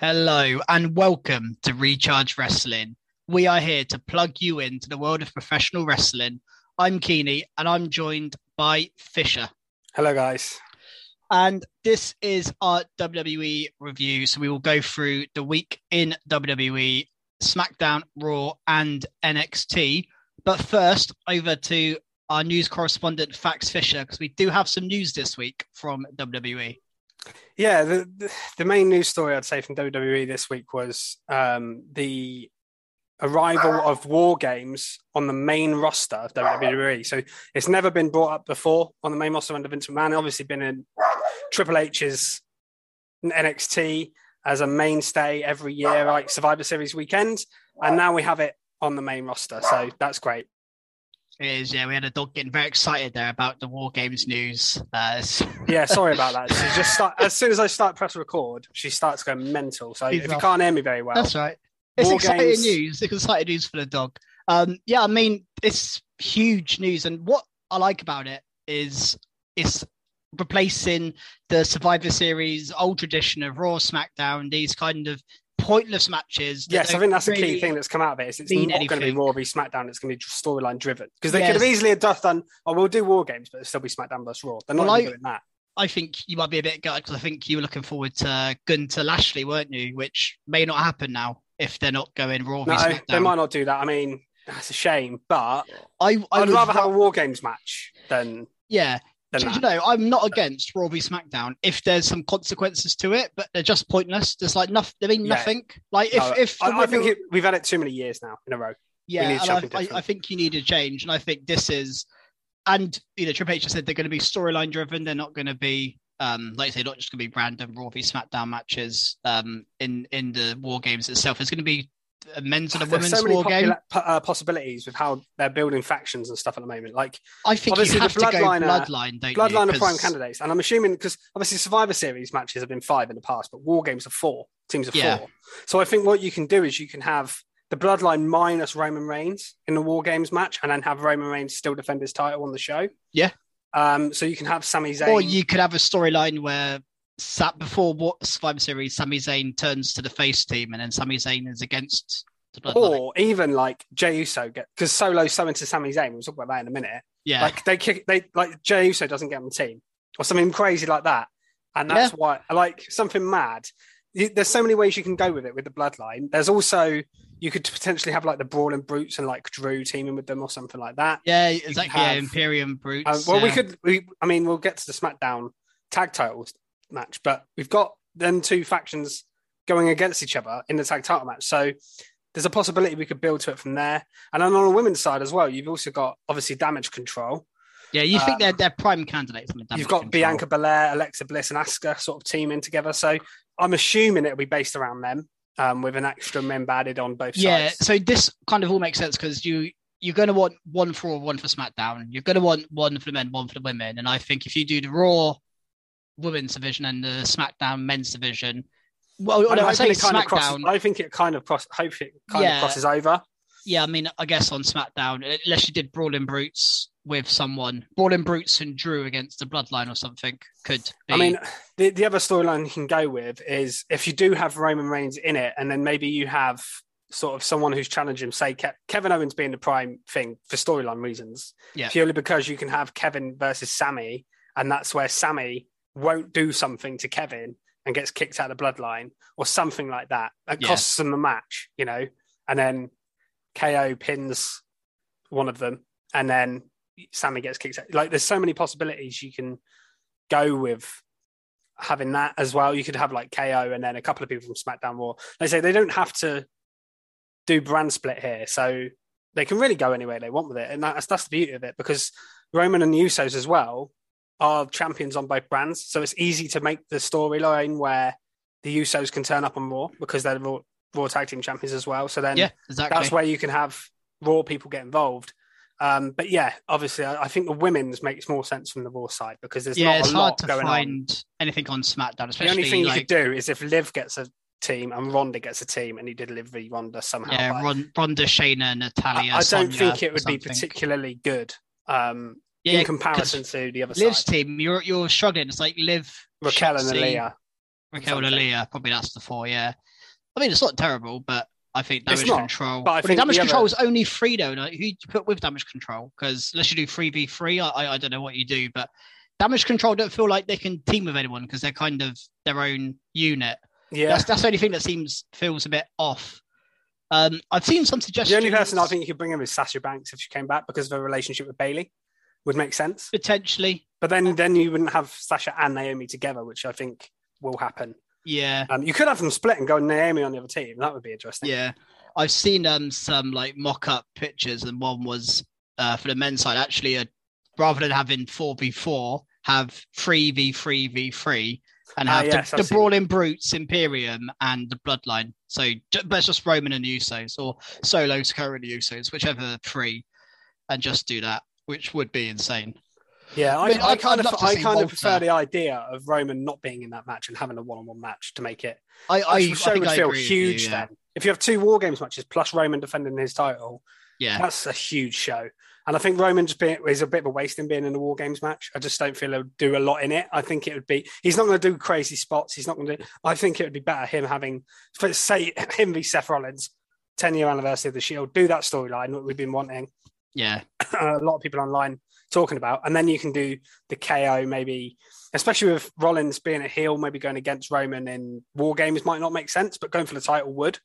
Hello and welcome to Recharge Wrestling. We are here to plug you into the world of professional wrestling. I'm Keeney and I'm joined by Fisher. Hello, guys. And this is our WWE review. So we will go through the week in WWE, SmackDown, Raw, and NXT. But first, over to our news correspondent, Fax Fisher, because we do have some news this week from. WWE. Yeah, the, the main news story I'd say from WWE this week was um, the arrival of War Games on the main roster of WWE. So it's never been brought up before on the main roster under Vince McMahon. Obviously, been in Triple H's NXT as a mainstay every year, like Survivor Series weekend, and now we have it on the main roster. So that's great. Is, yeah, we had a dog getting very excited there about the War Games news. Uh, Yeah, sorry about that. She just start, as soon as I start press record, she starts going mental. So She's if you can't hear me very well, That's right. It's War exciting Games- news. It's exciting news for the dog. Um, yeah, I mean, it's huge news, and what I like about it is it's replacing the Survivor Series old tradition of Raw, SmackDown, these kind of pointless matches. Yes, I think that's the key thing that's come out of it. Is it's not going to be. Raw v SmackDown. It's going to be storyline driven because they could have easily have done. Oh, we'll do War Games, but it'll still be SmackDown versus Raw. They're not Well, I- doing that. I think you might be a bit gutted because I think you were looking forward to Gunther Lashley, weren't you? Which may not happen now if they're not going Raw No, SmackDown. they might not do that. I mean, that's a shame. But I, I I'd would rather have a ra- War Games match than yeah. Than Do you know, I'm not against Raw v SmackDown if there's some consequences to it, but they're just pointless. There's like nothing. They mean Yeah. nothing. Like if No, if I, I think it, we've had it too many years now in a row. yeah, I, I. I think you need a change, and I think this is, and you know, Triple H said they're going to be storyline driven. They're not going to be, um, like I say, not just going to be random Raw v SmackDown matches. Um, in in the War Games itself, It's going to be a men's and a There's women's so many War game. po- uh, possibilities with how they're building factions and stuff at the moment. Like I think you obviously the to go Bloodline are- bloodline, don't Bloodline you? are prime candidates, and I'm assuming because obviously Survivor Series matches have been five in the past, but War Games are four teams of Yeah. four. So I think what you can do is you can have the Bloodline minus Roman Reigns in the War Games match, and then have Roman Reigns still defend his title on the show. Yeah. Um. So you can have Sami Zayn. Or you could have a storyline where sat before what Survivor Series, Sami Zayn turns to the face team, and then Sami Zayn is against the or even like Jey Uso get because Solo's so into Sami Zayn. We'll talk about that in a minute. yeah, Like they kick, they like Jey Uso doesn't get on the team or something crazy like that, and that's Yeah. why like something mad. There's so many ways you can go with it with the bloodline. There's also you could potentially have like the Brawling Brutes and like Drew teaming with them or something like that. yeah, exactly. Yeah, have- Imperium Brutes. Um, well, we could. We, I mean, we'll get to the SmackDown tag titles match, but we've got them two factions going against each other in the tag title match. So there's a possibility we could build to it from there. And then on the women's side as well, you've also got obviously Damage Control. Yeah, you think um, they're they're prime candidates? Mean, You've got Bianca Belair, Alexa Bliss, and Asuka sort of teaming together. So I'm assuming it'll be based around them um, with an extra member added on both Yeah, sides. Yeah, so this kind of all makes sense because you you're going to want one for one for SmackDown. You're going to want one for the men, one for the women. And I think if you do the Raw women's division and the SmackDown men's division, well, I say it kind of crosses, I think it kind of cross. Hope it kind Yeah. of crosses over. Yeah, I mean, I guess on SmackDown, unless you did Brawling Brutes with someone, Brawling Brutes and Drew against the Bloodline or something could be. I mean, the, the other storyline you can go with is if you do have Roman Reigns in it, and then maybe you have sort of someone who's challenged him, say Ke- Kevin Owens being the prime thing for storyline reasons, Yeah. purely because you can have Kevin versus Sami, and that's where Sami won't do something to Kevin and gets kicked out of the bloodline or something like that. It Yeah. costs them the match, you know, and then KO pins one of them, and then Sami gets kicked out. Like, there's so many possibilities you can go with having that as well. You could have like KO and then a couple of people from SmackDown Raw. They say they don't have to do brand split here, so they can really go anywhere they want with it, and that's that's the beauty of it because Roman and the Usos as well are champions on both brands, so it's easy to make the storyline where the Usos can turn up on Raw because they're Raw, Raw Tag Team champions as well. So then Yeah, exactly. that's where you can have Raw people get involved. Um, but yeah, obviously, I, I think the women's makes more sense from the Raw side because there's yeah, not it's a hard lot to going on. find anything on SmackDown, The only thing you could do is if Liv gets a team and Ronda gets a team, and you did Liv v Ronda somehow. yeah, Ronda, Shayna, Natalya. I don't Sonya, think it would be particularly good um, Yeah, in comparison to the other Liv's side. team, you're you're struggling. It's like Liv, Raquel and Aliyah. Raquel and. Aliyah. Probably that's the four. Yeah, I mean it's not terrible, but I think damage not, control. but I Well, damage control other- is only free though. Like, who you put with damage control? Because unless you do three v three, I I I don't know what you do, but damage control don't feel like they can team with anyone because they're kind of their own unit. Yeah, That's that's the only thing that seems feels a bit off. Um, I've seen some suggestions. the only person I think you could bring in is Sasha Banks if she came back because of her relationship with Bayley would make sense. potentially, But then then you wouldn't have Sasha and Naomi together, which I think will happen. yeah. Um, you could have them split and go Naomi on the other team. That would be interesting. Yeah, I've seen um some like mock-up pictures, and one was uh, for the men's side actually a rather than having four v four, have three v three v three, and Ah, have yes, the, the brawling brutes, Imperium, and the Bloodline. So it's just Roman and Usos, or Solo, Sikoa, and Usos, whichever three, and just do that, which would be insane. Yeah, I, I mean, I, I'd- kind of I kind of prefer the idea of Roman not being in that match and having a one-on-one match to make it. I I, the show I think would I feel with you, huge yeah. then. If you have two War Games matches plus Roman defending his title, Yeah, that's a huge show. And I think Roman just being, is a bit of a waste in being in the War Games match. I just don't feel he'll do a lot in it. I think it would be he's not going to do crazy spots. He's not going to. do I think it would be better him having for- say him v Seth Rollins, ten year anniversary of the Shield. Do that storyline that we've been wanting. Yeah, a lot of people online talking about, and then you can do the KO maybe, especially with Rollins being a heel, maybe going against Roman in War Games might not make sense, but going for the title would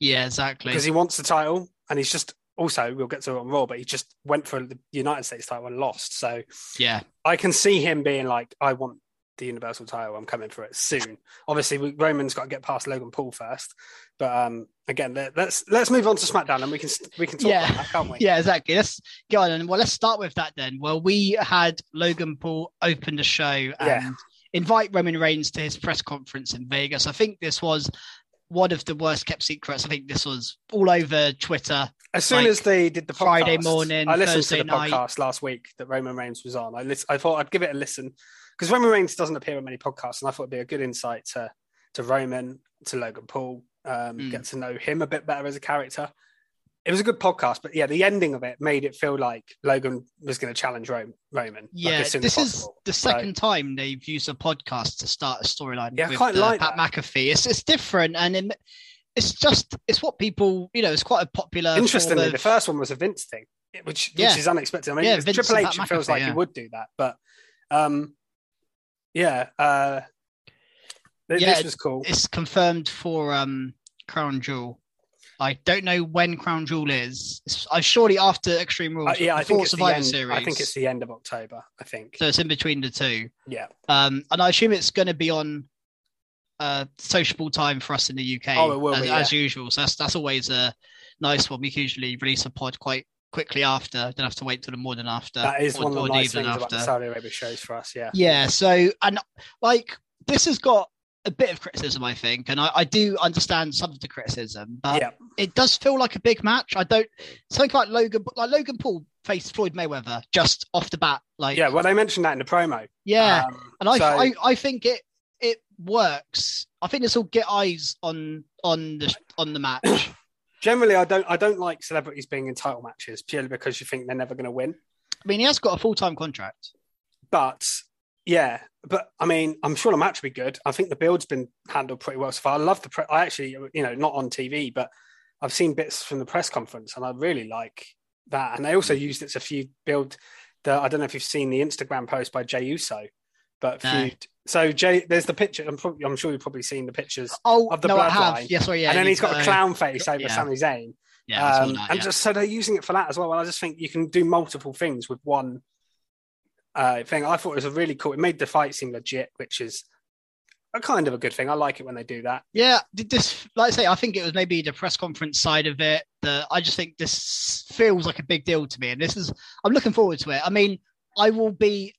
yeah, exactly. because he wants the title, and he's just also we'll get to it on Raw, but he just went for the United States title and lost. So Yeah, I can see him being like, I want the Universal title. I'm coming for it soon. Obviously, we- Roman's got to get past Logan Paul first, but um, again, let- let's let's move on to SmackDown, and we can we can talk Yeah. about that, can't we? Yeah, exactly. Let's go on and well, let's start with that then. Well, we had Logan Paul open the show and Yeah. invite Roman Reigns to his press conference in Vegas. I think this was one of the worst kept secrets. I think this was all over Twitter. As soon like, as they did the podcast, Friday morning, I listened Thursday to the night. podcast last week that Roman Reigns was on. I I thought I'd give it a listen because Roman Reigns doesn't appear on many podcasts, and I thought it'd be a good insight to to Roman, to Logan Paul, um, Mm. get to know him a bit better as a character. It was a good podcast, but yeah, the ending of it made it feel like Logan was going to challenge Ro- Roman. like, Yeah, soon this is the So- second time they've used a podcast to start a storyline. Yeah, I with quite the like Pat that. McAfee. It's it's different and it, it's just it's what people you know. It's quite a popular. Interestingly, of- the first one was a Vince thing, which Yeah. which is unexpected. I mean, Yeah, Triple H Pat feels McAfee, like yeah. he would do that, but um, yeah, uh, th- Yeah, this was cool. it's confirmed for um Crown Jewel. I don't know when Crown Jewel is. It's, uh, surely after Extreme Rules. Uh, yeah, I think it's the end. Series. I think it's the end of October. I think. so it's in between the two. Yeah. Um, and I assume it's going to be on uh sociable time for us in the UK. Oh, it will as, be, as usual. So that's that's always a nice one. We can usually release a pod quite quickly after. Don't have to wait till the morning after. That is or, one of the nice things about the Saudi Arabia shows for us. Yeah. Yeah. So and like this has got a bit of criticism, I think, and I, I do understand some of the criticism, but yeah. it does feel like a big match. I don't something like Logan, like Logan Paul faced Floyd Mayweather just off the bat. Like, Yeah. Well, they mentioned that in the promo. yeah. Um, and I, so- I, I think it it works. I think this will get eyes on on the on the match. Generally, I don't. I don't like celebrities being in title matches purely because you think they're never going to win. I mean, he has got a full time contract. But yeah, but I mean, I'm sure the match will be good. I think the build's been handled pretty well so far. I love the. Pre- I actually, you know, not on TV, but I've seen bits from the press conference, and I really like that. And they also used it to feud build. The I don't know if you've seen the Instagram post by Jey Uso, but No. feud. So Jey, there's the picture. I'm, probably, I'm sure you've probably seen the pictures Oh, of the no, I bloodline. have. Yes, sorry, yeah. and then he's got a clown face over yeah. Sami Zayn. Yeah, Um, that, and yeah. just so they're using it for that as well. And I just think you can do multiple things with one uh, thing. I thought it was a really cool. It made the fight seem legit, which is a kind of a good thing. I like it when they do that. Yeah, did this like I say, I think it was maybe the press conference side of it. The I just think this feels like a big deal to me, and this is I'm looking forward to it. I mean, I will be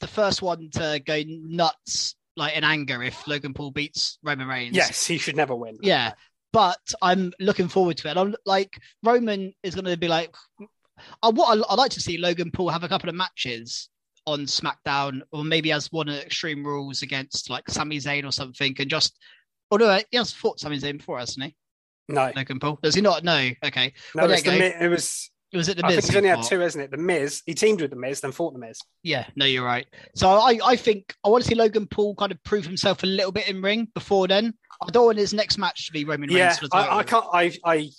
the first one to go nuts like in anger if Logan Paul beats Roman Reigns. Yes, he should never win. Yeah, but I'm looking forward to it. I'm like Roman is going to be like, I what I, I like to see Logan Paul have a couple of matches on SmackDown, or maybe as one of Extreme Rules against like Sami Zayn or something, and just. Although he has fought Sami Zayn before, hasn't he? No, Logan Paul does he not? No. Okay, no, Well, the, it was. It was it the Miz. I think he's only had two, isn't it? The Miz. He teamed with the Miz, then fought the Miz. Yeah, no, you're right. So I, I think I want to see Logan Paul kind of prove himself a little bit in ring before then. I don't want his next match to be Roman Reigns. Yeah, for. I, I can't. I I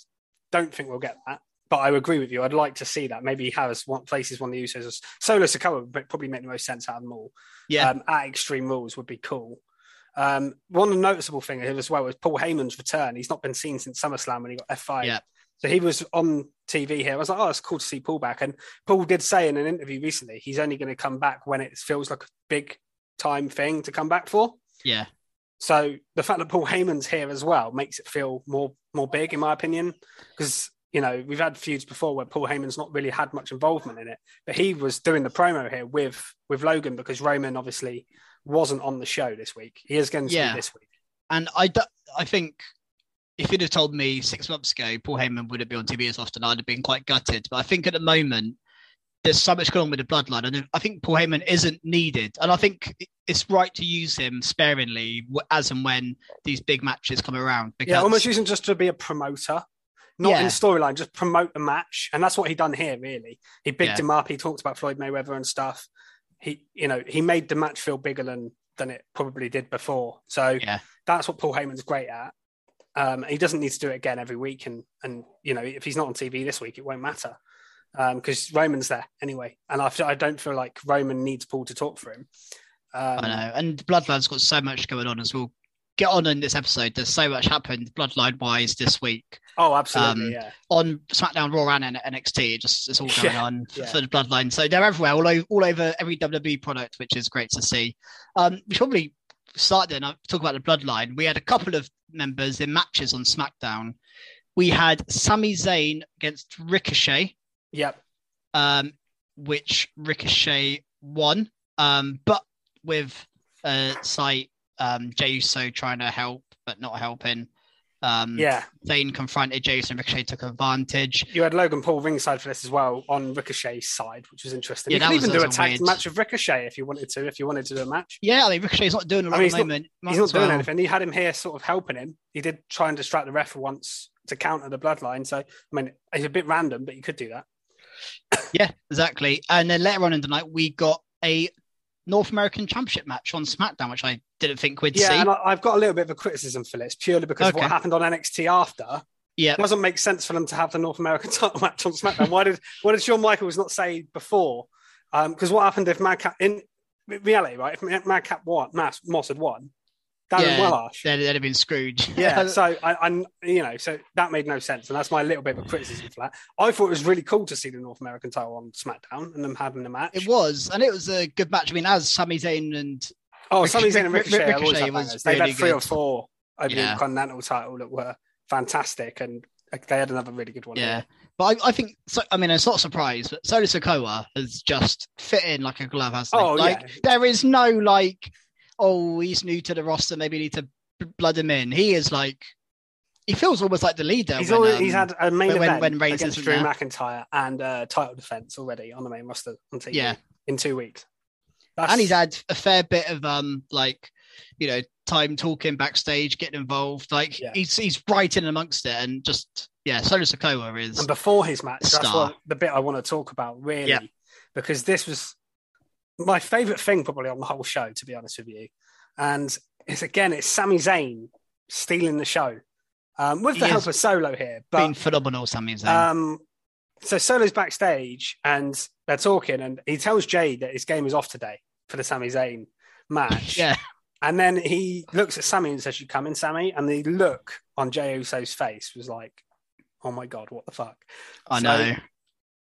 don't think we'll get that. But I agree with you. I'd like to see that. Maybe he has one places one of the Usos. Solo Sikoa would probably make the most sense out of them all. Yeah, um, at Extreme Rules would be cool. Um, one noticeable thing as well was Paul Heyman's return. He's not been seen since SummerSlam when he got F5. Yeah. So he was on TV here. I was like, oh, it's cool to see Paul back. And Paul did say in an interview recently he's only going to come back when it feels like a big time thing to come back for. yeah, So the fact that Paul Heyman's here as well makes it feel more more big, in my opinion, because you know we've had feuds before where Paul Heyman's not really had much involvement in it, but he was doing the promo here with with Logan because Roman obviously wasn't on the show this week. He is going to Yeah. be this week. and I, do- I think if you'd have told me six months ago Paul Heyman wouldn't be on TV as often, I'd have been quite gutted. But I think at the moment there's so much going on with the bloodline, and I think Paul Heyman isn't needed. And I think it's right to use him sparingly as and when these big matches come around. Because Yeah, almost using just to be a promoter, not Yeah. in storyline, just promote the match, and that's what he done here. Really, he bigged Yeah. him up. He talked about Floyd Mayweather and stuff. He, you know, he made the match feel bigger than than it probably did before. So Yeah. that's what Paul Heyman's great at. Um, he doesn't need to do it again every week, and and you know, if he's not on TV this week, it won't matter because Roman's there anyway. And I, I don't feel like Roman needs Paul to talk for him. Um, I know, and Bloodline's got so much going on as we'll get on in this episode. There's so much happened Bloodline wise this week Oh, absolutely, Um, yeah. on SmackDown, Raw, and NXT. It just it's all going Yeah, on yeah. for the Bloodline. So they're everywhere, all over, all over every WWE product, which is great to see. Um, we should probably start then. uh, Talk about the Bloodline. We had a couple of members in matches on SmackDown. We had Sami Zayn against Ricochet. Yep. um, which Ricochet won, um, but with uh, site um, Jey Uso trying to help but not helping. Um, Yeah. Zayn confronted Jason. Ricochet took advantage. You had Logan Paul ringside for this as well on Ricochet's side, which was interesting. Yeah, you that could was- even do a tag weird. match with Ricochet if you wanted to, if you wanted to do a match. Yeah, I mean Ricochet's not doing a lot I mean, at the not- moment. He's not doing well. anything. He had him here sort of helping him. He did try and distract the ref for once to counter the bloodline. So, I mean, it's a bit random, but you could do that. Yeah, exactly. And then later on in the night, we got a North American Championship match on SmackDown, which I didn't think we'd Yeah, see. and I, I've got a little bit of a criticism for this purely because of what happened on NXT after. yeah, It doesn't make sense for them to have the North American title match on SmackDown. Why did why did Shawn Michaels not say before? Um, because what happened if Madcap in reality, right? If Madcap won, Mas, Moss had won, Darren Yeah, Wellash. they'd, they'd have been Scrooge. Yeah, so I, I'm, you know, so that made no sense, and that's my little bit of a criticism for that. I thought it was really cool to see the North American title on SmackDown and them having the match. It was, and it was a good match. I mean, as Sami Zayn and Oh, Sami Zayn and Ric- Ricochet, Ricochet was. They've really had three or good. four over Yeah. the Continental title that were fantastic, and they had another really good one. Yeah, here. but I, I think so. I mean, it's not a surprise, but Solo Sikoa has just fit in like a glove, hasn't? Oh, like yeah. there is no like, oh, he's new to the roster, maybe need to blood him in. He is like, he feels almost like the leader. He's when, always, um, he's had a main when- when- event when Reigns against Drew there. McIntyre and uh, title defense already on the main roster on TV. Yeah. in two weeks. That's, and he's had a fair bit of um like, you know, time talking backstage, getting involved. Like Yeah. he's he's right in amongst it, and just yeah, Solo Sikoa is and before his match, that's what the bit I want to talk about really, Yeah. because this was my favorite thing probably on the whole show, to be honest with you. And it's again, it's Sami Zayn stealing the show. um, with He the help of Solo here. Been phenomenal, Sami Zayn. um, so Solo's backstage and they're talking, and he tells Jey that his game is off today for the Sami Zayn match. yeah, And then he looks at Sami and says, You come in, Sami? And the look on Jey Uso's face was like, Oh my God, what the fuck? I So- know.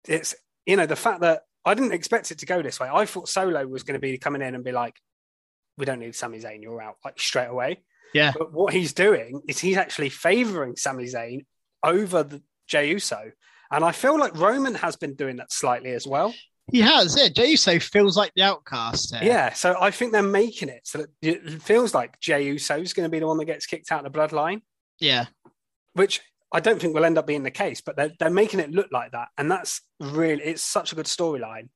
It's, you know, the fact that I didn't expect it to go this way. I thought Solo was going to be coming in and be like, We don't need Sami Zayn, you're out, like straight away. Yeah, But what he's doing is he's actually favoring Sami Zayn over the Jey Uso. And I feel like Roman has been doing that slightly as well. he has. Yeah, Jey Uso feels like the outcast. Yeah, so I think they're making it so that it feels like Jey Uso is going to be the one that gets kicked out of the bloodline, yeah, which I don't think will end up being the case, but they're, they're making it look like that. And that's really, it's such a good storyline.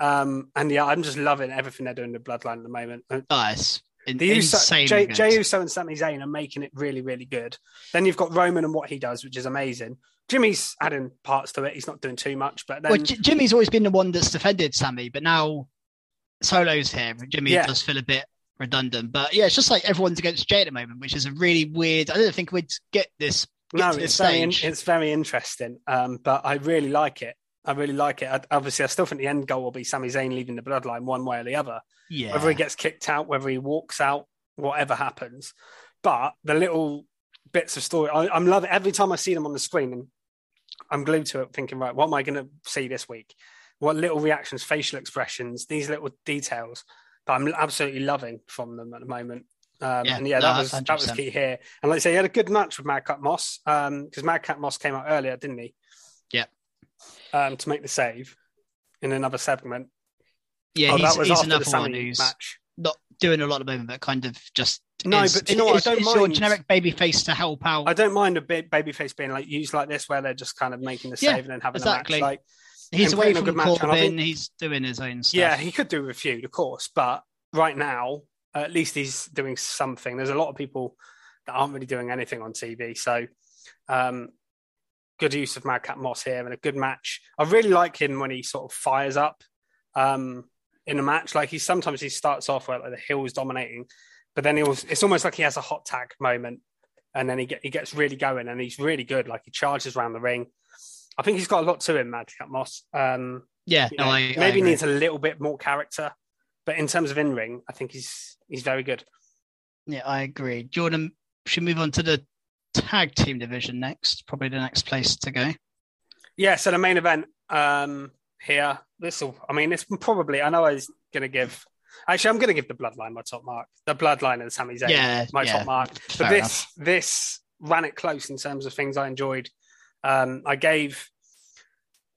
Um, and yeah, I'm just loving everything they're doing in the bloodline at the moment. Nice. In, The Uso. Jey, Jey Uso and Sami Zayn are making it really, really good. Then you've got Roman and what he does, which is amazing. Jimmy's adding parts to it. He's not doing too much, but then well, J- Jimmy's always been the one that's defended Sami, but now Solo's here. and Jimmy Yeah. does feel a bit redundant, but yeah, it's just like everyone's against Jey at the moment, which is a really weird. I don't think we'd get this. No, it's very, in- it's very interesting. Um, but I really like it. I really like it. I, obviously, I still think the end goal will be Sami Zayn leaving the bloodline one way or the other. yeah, Whether he gets kicked out, whether he walks out, whatever happens. But the little bits of story, I, I'm loving every time I see them on the screen, and I'm glued to it, thinking, right, what am I going to see this week? What little reactions, facial expressions, these little details that I'm absolutely loving from them at the moment. Um, Yeah, and yeah, no, that was that was key here. And like I say, he had a good match with Madcap Moss because Madcap Moss came out earlier, didn't he? Yeah. Um, to make the save in another segment. yeah, oh, he's, he's another one who's match. not doing a lot at the moment, but kind of just No, is, but you know what? I don't is your mind- generic baby face to help out. I don't mind a bit babyface being like used like this, where they're just kind of making the Yeah, save and then having exactly. a match. Like, he's away a from good match, I Corbin. think- He's doing his own stuff. yeah, he could do a feud, of course, but right now, at least he's doing something. There's a lot of people that aren't really doing anything on TV, so um, good use of Madcap Moss here and a good match. I really like him when he sort of fires up um, in a match. Like he sometimes he starts off where like, the heel is dominating, but then he was, it's almost like he has a hot tag moment, and then he get, he gets really going, and he's really good. Like he charges around the ring. I think he's got a lot to him, Madcap Moss. Um, yeah. you know, I, I maybe agree. needs a little bit more character, but in terms of in ring, I think he's he's very good. Yeah, I agree. Jordan should move on to the tag team division next. Probably the next place to go. Yeah, so the main event um, here. This will, I mean, it's probably. I know I was going to give. Actually, I'm going to give the Bloodline my top mark. The Bloodline and Sami Zayn Yeah, my yeah, top mark. But this enough. this ran it close in terms of things I enjoyed. Um, I gave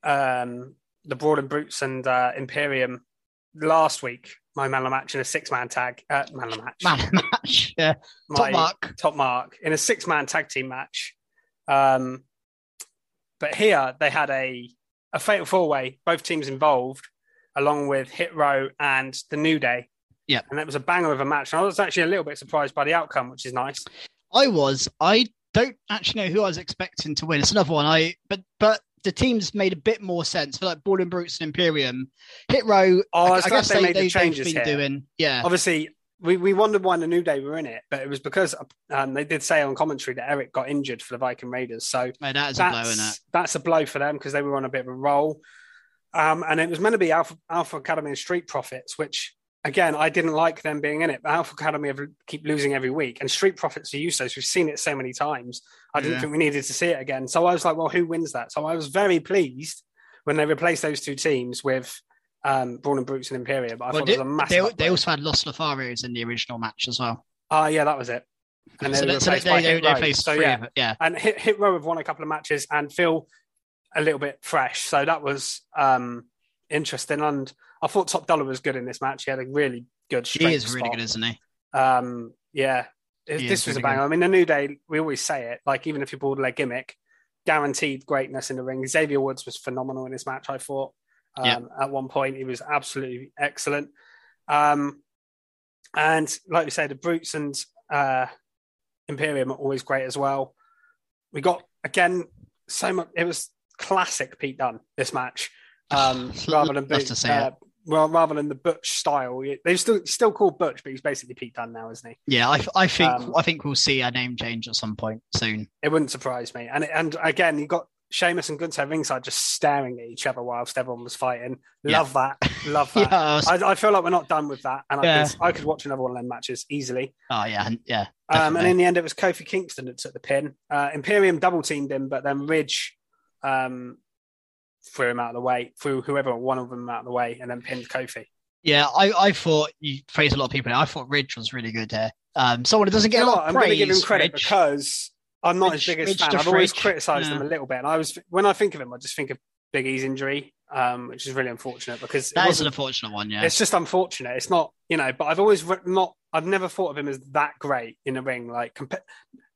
um, the Brawling Brutes and uh, Imperium last week my man of match in a six man tag. Uh, man of match. Man match. Yeah. my Top mark. top mark in a six man tag team match. Um, but here they had a a fatal four way, both teams involved, along with Hit Row and the New Day. Yeah. and it was a banger of a match. And I was actually a little bit surprised by the outcome, which is nice. I was. I don't actually know who I was expecting to win. It's another one. I but but the teams made a bit more sense for like Brawling Brutes and Imperium. Hit row. Oh, I I guess they they, made the they, changes been here. doing. Yeah. Obviously, we, we wondered why the New Day were in it, but it was because um, they did say on commentary that Erik got injured for the Viking Raiders. So Oh, that is a blow, that's, isn't it? that's a blow for them because they were on a bit of a roll. Um, and it was meant to be Alpha, Alpha Academy and Street Profits, which again I didn't like them being in it. But Alpha Academy have, keep losing every week, and Street Profits are useless. We've seen it so many times. I didn't Yeah. think we needed to see it again. So I was like, well, who wins that? So I was very pleased when they replaced those two teams with um, Brawling Brutes and Imperium. But I Well, thought it was a massive. they, they also had Los Lotharios in the original match as well. Ah, yeah, that was it. And so they they, so they, they, they faced So, three yeah. of it. Yeah. and Hit, Hit Row have won a couple of matches and feel a little bit fresh. So that was um, interesting. And I thought Top Dollar was good in this match. He had a really good He is really spot. good, isn't he? Um, yeah, It- this was really a banger. good. I mean, the New Day, we always say it, like even if you pulled their gimmick, guaranteed greatness in the ring. Xavier Woods was phenomenal in this match, I thought. Um, Yeah. At one point, he was absolutely excellent. Um, and like we say, the Brutes and uh, Imperium are always great as well. We got, again, so much, it was classic Pete Dunne, this match. Um, rather than to Boot- uh. Well, rather than the Butch style. They're still still called Butch, but he's basically Pete Dunne now, isn't he? Yeah, I, I think Um, I think we'll see a name change at some point soon. It wouldn't surprise me. And and again, you got Sheamus and Gunther ringside just staring at each other whilst everyone was fighting. Yeah. Love that. Love Yeah, that. I was- I, I feel like we're not done with that, and I, could, I could watch another one of them matches easily. oh yeah, and- yeah. Um, and in the end, it was Kofi Kingston that took the pin. Uh, Imperium double teamed him, but then Ridge um, threw him out of the way, threw whoever one of them out of the way, and then pinned Kofi. yeah, I, I thought you praised a lot of people. I thought Ridge was really good there. Um, someone who doesn't get You a lot what? of I'm going to give him credit Ridge. because I'm not Ridge- his biggest Ridge fan. I've always criticised him a little bit, and I was when I think of him, I just think of Big E's injury, um, which is really unfortunate because that is an unfortunate one. Yeah, It's just unfortunate. It's not, you know, but I've always re- not, I've never thought of him as that great in the ring. Like, compa-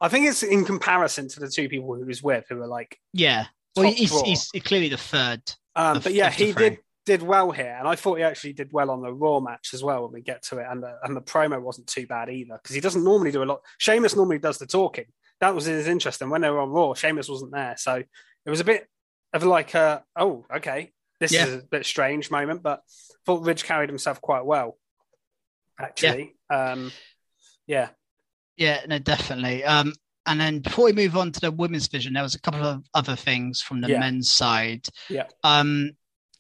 I think it's in comparison to the two people who he was with, who were like, yeah. Well, he's, he's clearly the third. um, Of- but yeah, he did did well here, and I thought he actually did well on the Raw match as well when we get to it, and the and the promo wasn't too bad either because he doesn't normally do a lot. Sheamus normally does the talking. That was his interest, and when they were on Raw, Sheamus wasn't there, so it was a bit of like, a, oh, okay, this Yeah. is a bit strange moment, but I thought Ridge carried himself quite well, actually. Um, yeah, Yeah, no, definitely. Um, and then before we move on to the women's division, there was a couple of other things from the Yeah. men's side. Yeah. Um,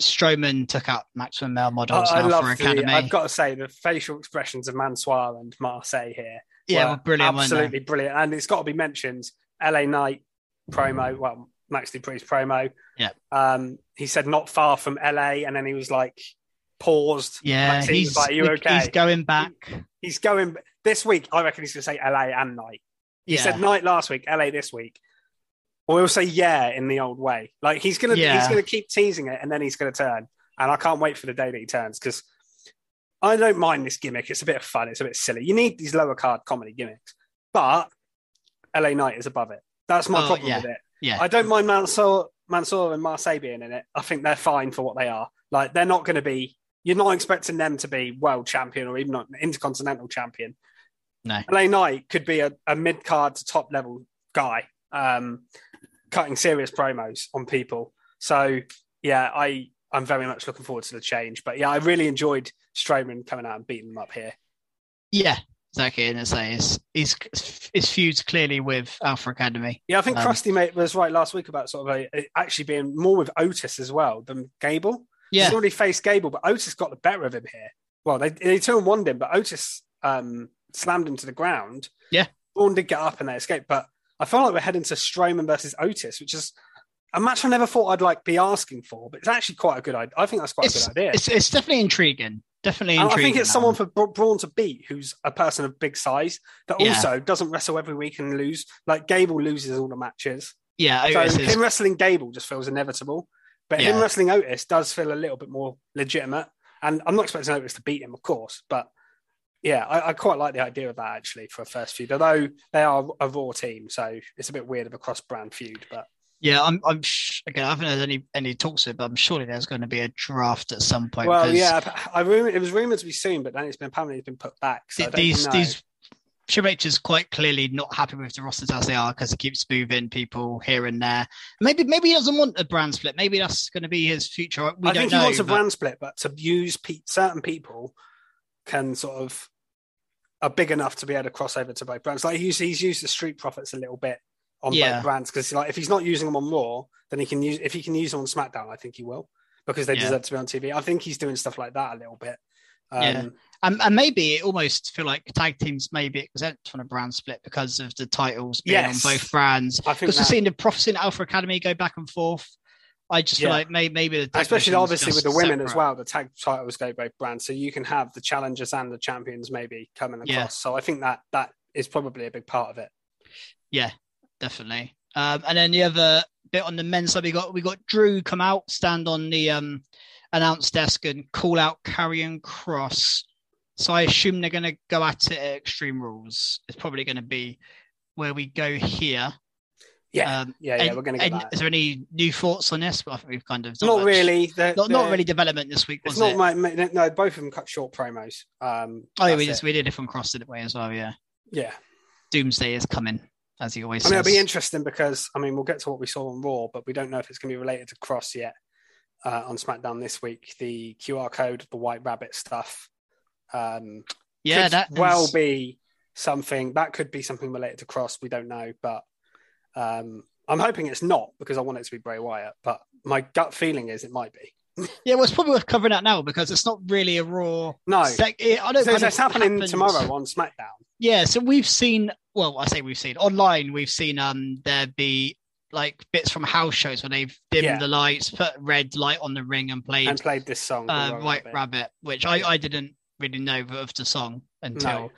Strowman took out maximum male models I now love for the. Academy. I've got to say the facial expressions of Mansoor and Marseille here. yeah, well, brilliant. absolutely brilliant, and it's got to be mentioned. LA Knight promo, well, Max Dupri's promo. Yeah. Um, he said not far from LA, and then he was like paused. Yeah, Maxxine he's like, "Are you okay?" he's going back. He's going this week. I reckon he's going to say LA and Knight. He Yeah. said Knight last week, LA this week. Or he'll say yeah in the old way. Like he's gonna Yeah. he's gonna keep teasing it, and then he's gonna turn. And I can't wait for the day that he turns because I don't mind this gimmick. It's a bit of fun. It's a bit silly. You need these lower card comedy gimmicks, but LA Knight is above it. That's my Oh, problem yeah. with it. Yeah, I don't mind Mansoor, Mansoor and Marseille being in it. I think they're fine for what they are. Like they're not going to be. You're not expecting them to be world champion or even not intercontinental champion. No. LA Knight could be a, a mid card to top level guy, um, cutting serious promos on people. So yeah, I I'm very much looking forward to the change. But yeah, I really enjoyed Strowman coming out and beating them up here. yeah, exactly. And it's like his his his feuds clearly with Alpha Academy. Yeah, I think Um, Krusty mate was right last week about sort of a, a- actually being more with Otis as well than Gable. Yeah, He's already faced Gable, but Otis got the better of him here. Well, they they two and one him, but Otis um, slammed him to the ground. Yeah. Braun did get up and they escaped, but I feel like we're heading to Strowman versus Otis, which is a match I never thought I'd like be asking for, but it's actually quite a good idea. I think that's quite it's, a good idea. it's it's definitely intriguing. Definitely And I think it's someone one. for Bra- Braun to beat who's a person of big size that Yeah. also doesn't wrestle every week and lose. Like Gable loses all the matches. yeah. So is- him wrestling Gable just feels inevitable. But him wrestling Otis does feel a little bit more legitimate. And I'm not expecting Otis to beat him, of course. But yeah, I, I quite like the idea of that actually for a first feud. Although they are a raw team, so it's a bit weird of a cross brand feud. But Yeah, I'm. I'm sh- again. I haven't heard any any talks of it, but I'm surely there's going to be a draft at some point. well, yeah, I it was rumored to be soon, but then it's been apparently it's been put back. So these these Triple H is quite clearly not happy with the rosters as they are because he keeps moving people here and there. Maybe maybe he doesn't want a brand split. Maybe that's going to be his future. We I don't think know. he wants a brand split, but to use pe- certain people can sort of are big enough to be able to cross over to both brands. Like he's he's used the Street Profits a little bit on Yeah. both brands because like if he's not using them on Raw, then he can use if he can use them on SmackDown, I think he will because they Yeah. deserve to be on TV. I think he's doing stuff like that a little bit. Um, Yeah. And, and maybe it almost feel like tag teams may be exempt from a brand split because of the titles being Yes. on both brands. I think Because we've seen the Profs in Alpha Academy go back and forth. I just feel like may, maybe the especially obviously with the women as well, the tag titles go both brands, so you can have the challengers and the champions maybe coming across. Yeah. So I think that that is probably a big part of it. Yeah, definitely. Um, and then the other bit on the men's side, we got we got Drew come out, stand on the um, announce desk, and call out Karrion Kross. So I assume they're going to go at it at Extreme Rules. It's probably going to be where we go here. Yeah, Um, yeah, yeah. and- we're going to get that. Is there any new thoughts on this? But I think we've kind of Not much- really. They're- Not, not they're- really development this week, was not it? my, no. Both of them cut short promos. Um, oh, yeah, we just we did it from Kross didn't we as well? Yeah, yeah. Doomsday is coming as he always I mean, says. it'll be interesting because I mean, we'll get to what we saw on Raw, but we don't know if it's going to be related to Kross yet. uh, on SmackDown this week. The QR code, the White Rabbit stuff. Um, Yeah, could that well is- be something that could be something related to Kross. We don't know, but um, I'm hoping it's not because I want it to be Bray Wyatt. But my gut feeling is it might be. Yeah, well, it's probably worth covering that now because it's not really a Raw. No, Sec- it- I don't. so it's happening happens- tomorrow on SmackDown. Yeah, so we've seen. Well, I say we've seen online. We've seen um there be like bits from house shows where they've dimmed Yeah. the lights, put red light on the ring, and played and played this song. uh, White Rabbit. Rabbit, which I I didn't really know of the song until No.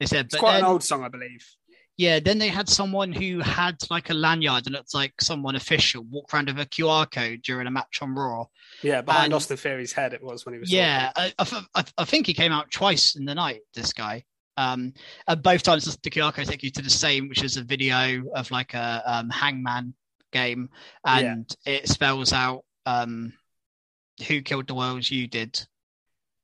they said. It's quite then, an old song, I believe. Yeah, then they had someone who had like a lanyard and looked like someone official walk around with a QR code during a match on Raw. Yeah, behind And- Austin Theory's head it was when he was. Yeah. I, I, I- think he came out twice in the night. This guy, um, and both times the QR code take you to the same, which is a video of like a um, Hangman game, and it spells out um, who killed the world. You did,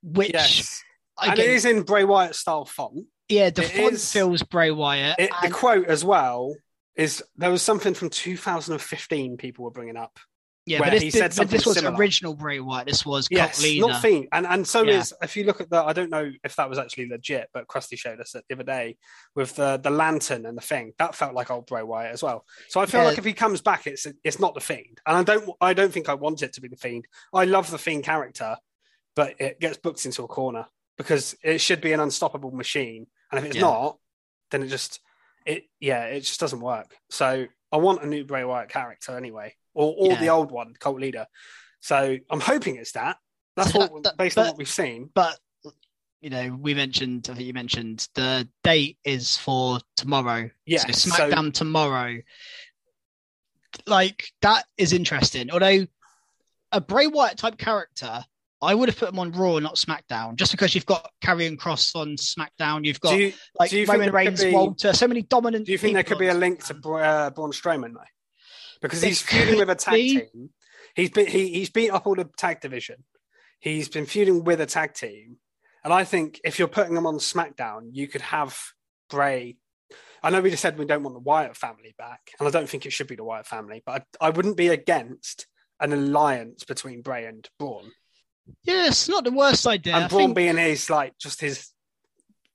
which Yes, and it is in Bray Wyatt style font. Yeah, the it font is- feels Bray Wyatt. It, the quote as well is there was something from 2015 people were bringing up. yeah, where but this, he this- said but this was similar. original Bray Wyatt. This was Yes, not Fiend, and and so Yeah. is if you look at the I don't know if that was actually legit, but Krusty showed us it the other day with the the lantern and the thing that felt like old Bray Wyatt as well. So I feel Yeah. like if he comes back, it's it's not the Fiend, and I don't I don't think I want it to be the Fiend. I love the Fiend character, but it gets booked into a corner because it should be an unstoppable machine, and if it's Yeah. not, then it just it yeah it just doesn't work. So I want a new Bray Wyatt character anyway, or or Yeah. the old one, cult leader. So I'm hoping it's that. That's what that- that- based on what we've seen. but you know, we mentioned, I think you mentioned the date is for tomorrow. Yeah. so so- SmackDown tomorrow. Like that is interesting. Although a Bray Wyatt type character, I would have put him on Raw, not SmackDown, just because you've got Karrion Kross on SmackDown. You've got Do you, like Roman Reigns, be- Walter, so many dominant. do you think there could be a link to uh, Braun Strowman though? Because he's feuding with a tag be. team. He's been he, he's beat up all the tag division. He's been feuding with a tag team, and I think if you're putting him on SmackDown, you could have Bray. I know we just said we don't want the Wyatt family back, and I don't think it should be the Wyatt family, but I, I wouldn't be against an alliance between Bray and Braun. Yeah, it's not the worst idea. and Braun being his like just his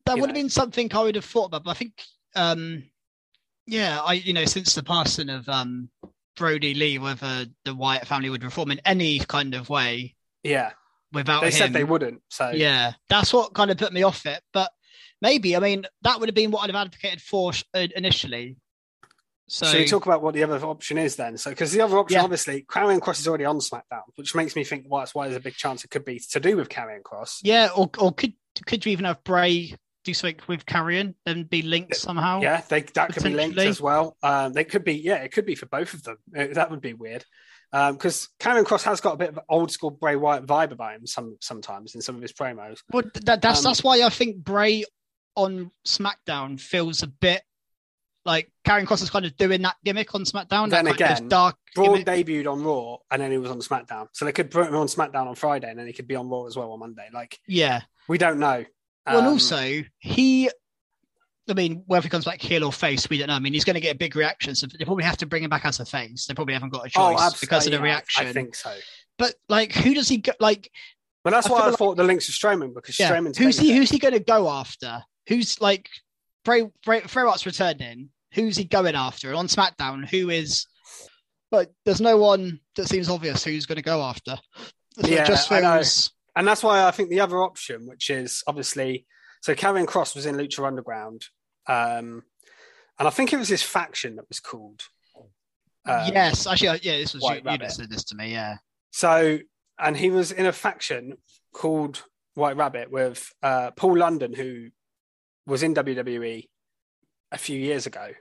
that would have been something I would have thought about. But I think, um, yeah, I you know since the passing of um, Brodie Lee, whether the Wyatt family would reform in any kind of way yeah. without They him, said they wouldn't, so yeah, that's what kind of put me off it. But maybe I mean that would have been what I'd have advocated for uh, initially. So, So, you talk about what the other option is then. So because the other option, Yeah. obviously, Karrion Kross is already on SmackDown, which makes me think well, that's why there's a big chance it could be to do with Karrion Kross. yeah, or or could could you even have Bray do something with Karrion and be linked somehow? Yeah, they, that could be linked as well. Um, they could be, yeah, it could be for both of them. Uh, That would be weird because Karrion Kross has got a bit of old school Bray Wyatt vibe about him some sometimes in some of his promos. Well, that, that's Um, that's why I think Bray on SmackDown feels a bit like Karrion Kross is kind of doing that gimmick on SmackDown. Then that kind of again, dark Braun gimmick. debuted on Raw and then he was on SmackDown, so they could put him on SmackDown on Friday and then he could be on Raw as well on Monday. Like Yeah. we don't know. Well, and Um, also he, I mean, whether he comes back heel or face, we don't know. I mean, he's going to get a big reaction, so they probably have to bring him back as a face. They probably haven't got a choice oh, because of the reaction. I think so. But like, who does he go? Like, But that's I why I like- thought the links to Strowman because yeah, Strowman's who's he? Who's he going to go after? Who's like Bray? Bray Freya's returning. Who's he going after? And on SmackDown, who is? But there's no one that seems obvious who's going to go after. So Yeah, just feels. And that's why I think the other option, which is obviously, so Karrion Kross was in Lucha Underground, um, and I think it was his faction that was called. um, yes, actually, uh, yeah. This was you, White you that said this to me. Yeah, So, and he was in a faction called White Rabbit with uh, Paul London, who was in WWE a few years ago,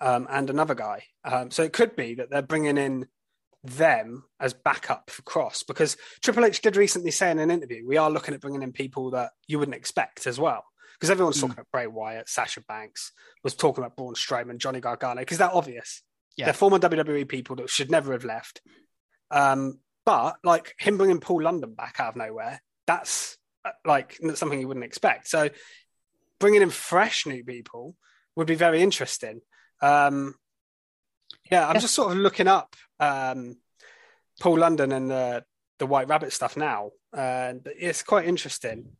um, and another guy. Um, so it could be that they're bringing in them as backup for Kross because Triple H did recently say in an interview, we are looking at bringing in people that you wouldn't expect as well. Because everyone's Mm. talking about Bray Wyatt, Sasha Banks, was talking about Braun Strowman, Johnny Gargano, because they're obvious. Yeah. They're former WWE people that should never have left. Um, but like him bringing Paul London back out of nowhere, that's uh, like something you wouldn't expect. So bringing in fresh new people would be very interesting. Um, yeah, I'm Yeah. just sort of looking up um, Paul London and the the White Rabbit stuff now, and it's quite interesting.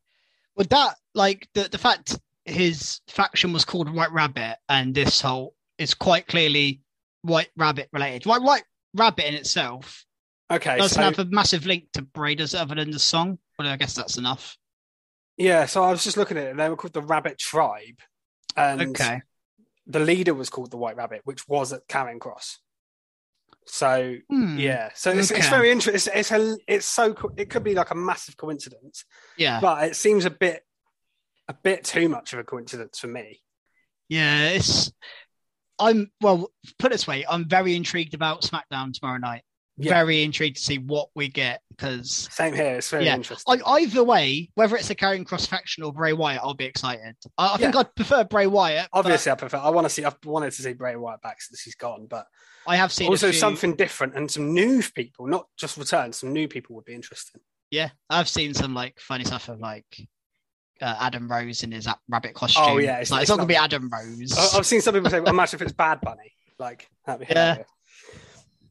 With that, like the the fact his faction was called White Rabbit, and this whole is quite clearly White Rabbit related. White White Rabbit in itself Okay, doesn't so have a massive link to it, other than the song? But I guess that's enough. yeah, so I was just looking at it. and They were called the Rabbit Tribe, and Okay. The leader was called the White Rabbit, which was at Karrion Kross. So Hmm. yeah, so it's, it's very interesting. It's, it's a, it's so it could be like a massive coincidence, Yeah. but it seems a bit a bit too much of a coincidence for me. Yeah. It's I'm well, put it this way, I'm very intrigued about SmackDown tomorrow night. Yeah. Very intrigued to see what we get because Same here. It's very Yeah. interesting. I, either way, whether it's a Karrion Kross faction or Bray Wyatt, I'll be excited. I, I think Yeah. I'd prefer Bray Wyatt. Obviously, I prefer. I want to see. I've wanted to see Bray Wyatt back since he's gone, but I have seen also few- something different and some new people, not just return. Some new people would be interesting. Yeah, I've seen some like funny stuff of like uh, Adam Rose in his rabbit costume. Oh, yeah, it's, like, it's it's not gonna be Adam Rose. I- I've seen some people say, "Imagine if it's Bad Bunny." Like that'd be Yeah. hilarious.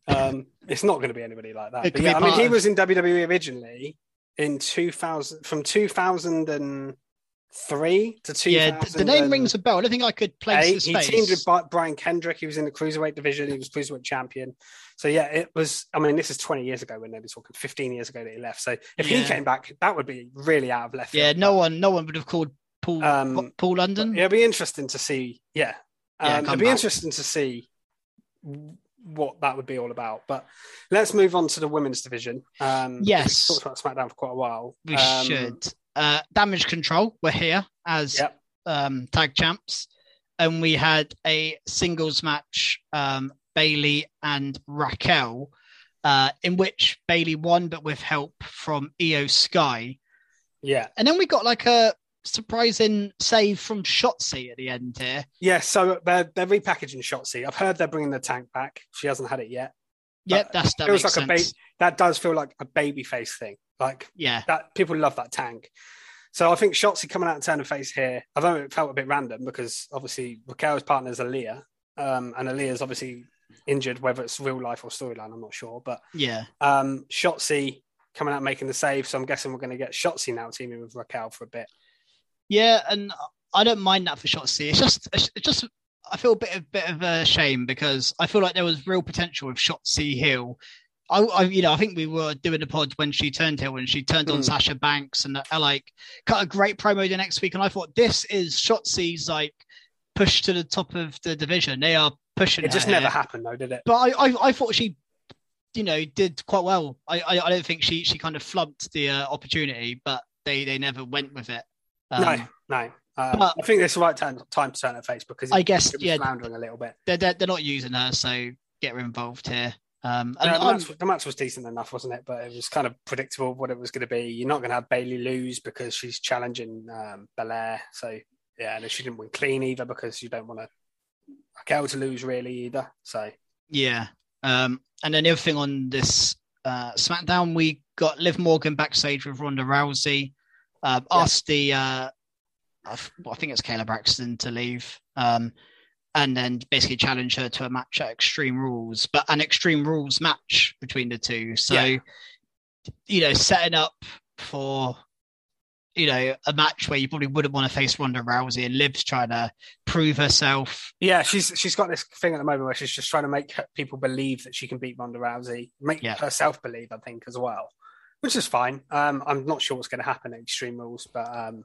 Um, it's not going to be anybody like that. But yeah, I mean, he of- was in WWE originally in 2000, from 2003 to 2000. yeah, the name rings a bell. I don't think I could place eight. He teamed with Brian Kendrick. He was in the cruiserweight division. He was cruiserweight champion. So yeah, it was. I mean, this is 20 years ago when they were talking. 15 years ago that he left. So if he came back, that would be really out of left yeah, no one, no one would have called Paul Um, Paul London. It'll be interesting to see. Yeah, Yeah, um, come it'll be back. interesting to see what that would be all about. But let's move on to the women's division. Um, Yes. talked about SmackDown for quite a while. we Um, should. Uh, Damage Control were here as Yep. um, tag champs, and we had a singles match, um, Bayley and Raquel, uh, in which Bayley won, but with help from Iyo Sky. Yeah, And then we got like a surprising save from Shotzi at the end here. yeah. So they're they're repackaging Shotzi. I've heard they're bringing the tank back. She hasn't had it yet. Yep, that's that feels like a ba- That does feel like a baby face thing. Like yeah, that people love that tank. So I think Shotzi coming out and turning face here, although it felt a bit random because obviously Raquel's partner is Aliyah, um, and Aliyah's obviously injured, whether it's real life or storyline, I'm not sure. But yeah, um, Shotzi coming out making the save, so I'm guessing we're going to get Shotzi now teaming with Raquel for a bit. Yeah, and I don't mind that for Shotzi. It's just, it's just, I feel a bit of bit of a shame because I feel like there was real potential with Shotzi Hill. I, I, you know, I think we were doing the pod when she turned heel, when she turned on Mm. Sasha Banks, and I like cut a great promo the next week, and I thought this is Shotzi's like push to the top of the division. They are pushing. It just never here. happened, though, did it? but I, I, I thought she, you know, did quite well. I, I, I don't think she, she kind of flubbed the uh, opportunity, but they, they never went with it. Um, no, no. Uh, but- I think it's the right time, time to turn her face because I guess, yeah. floundering a little bit. they're, they're they're not using her, so get her involved here. Um, No, the, match, the match was decent enough, wasn't it? But it was kind of predictable what it was going to be. You're not going to have Bayley lose because she's challenging um, Belair. So yeah, and she didn't win clean either because you don't want to Raquel to lose really either. So yeah. Um, and then the other thing on this uh, SmackDown, we got Liv Morgan backstage with Ronda Rousey. Uh, Yeah. Asked the, uh, I think it's Kayla Braxton to leave. Um, and then basically challenge her to a match at Extreme Rules, but an Extreme Rules match between the two. So, Yeah. you know, setting up for, you know, a match where you probably wouldn't want to face Ronda Rousey and Liv's trying to prove herself. yeah, she's she's got this thing at the moment where she's just trying to make people believe that she can beat Ronda Rousey, make Yeah. herself believe, I think, as well, which is fine. Um, I'm not sure what's going to happen at Extreme Rules, but um,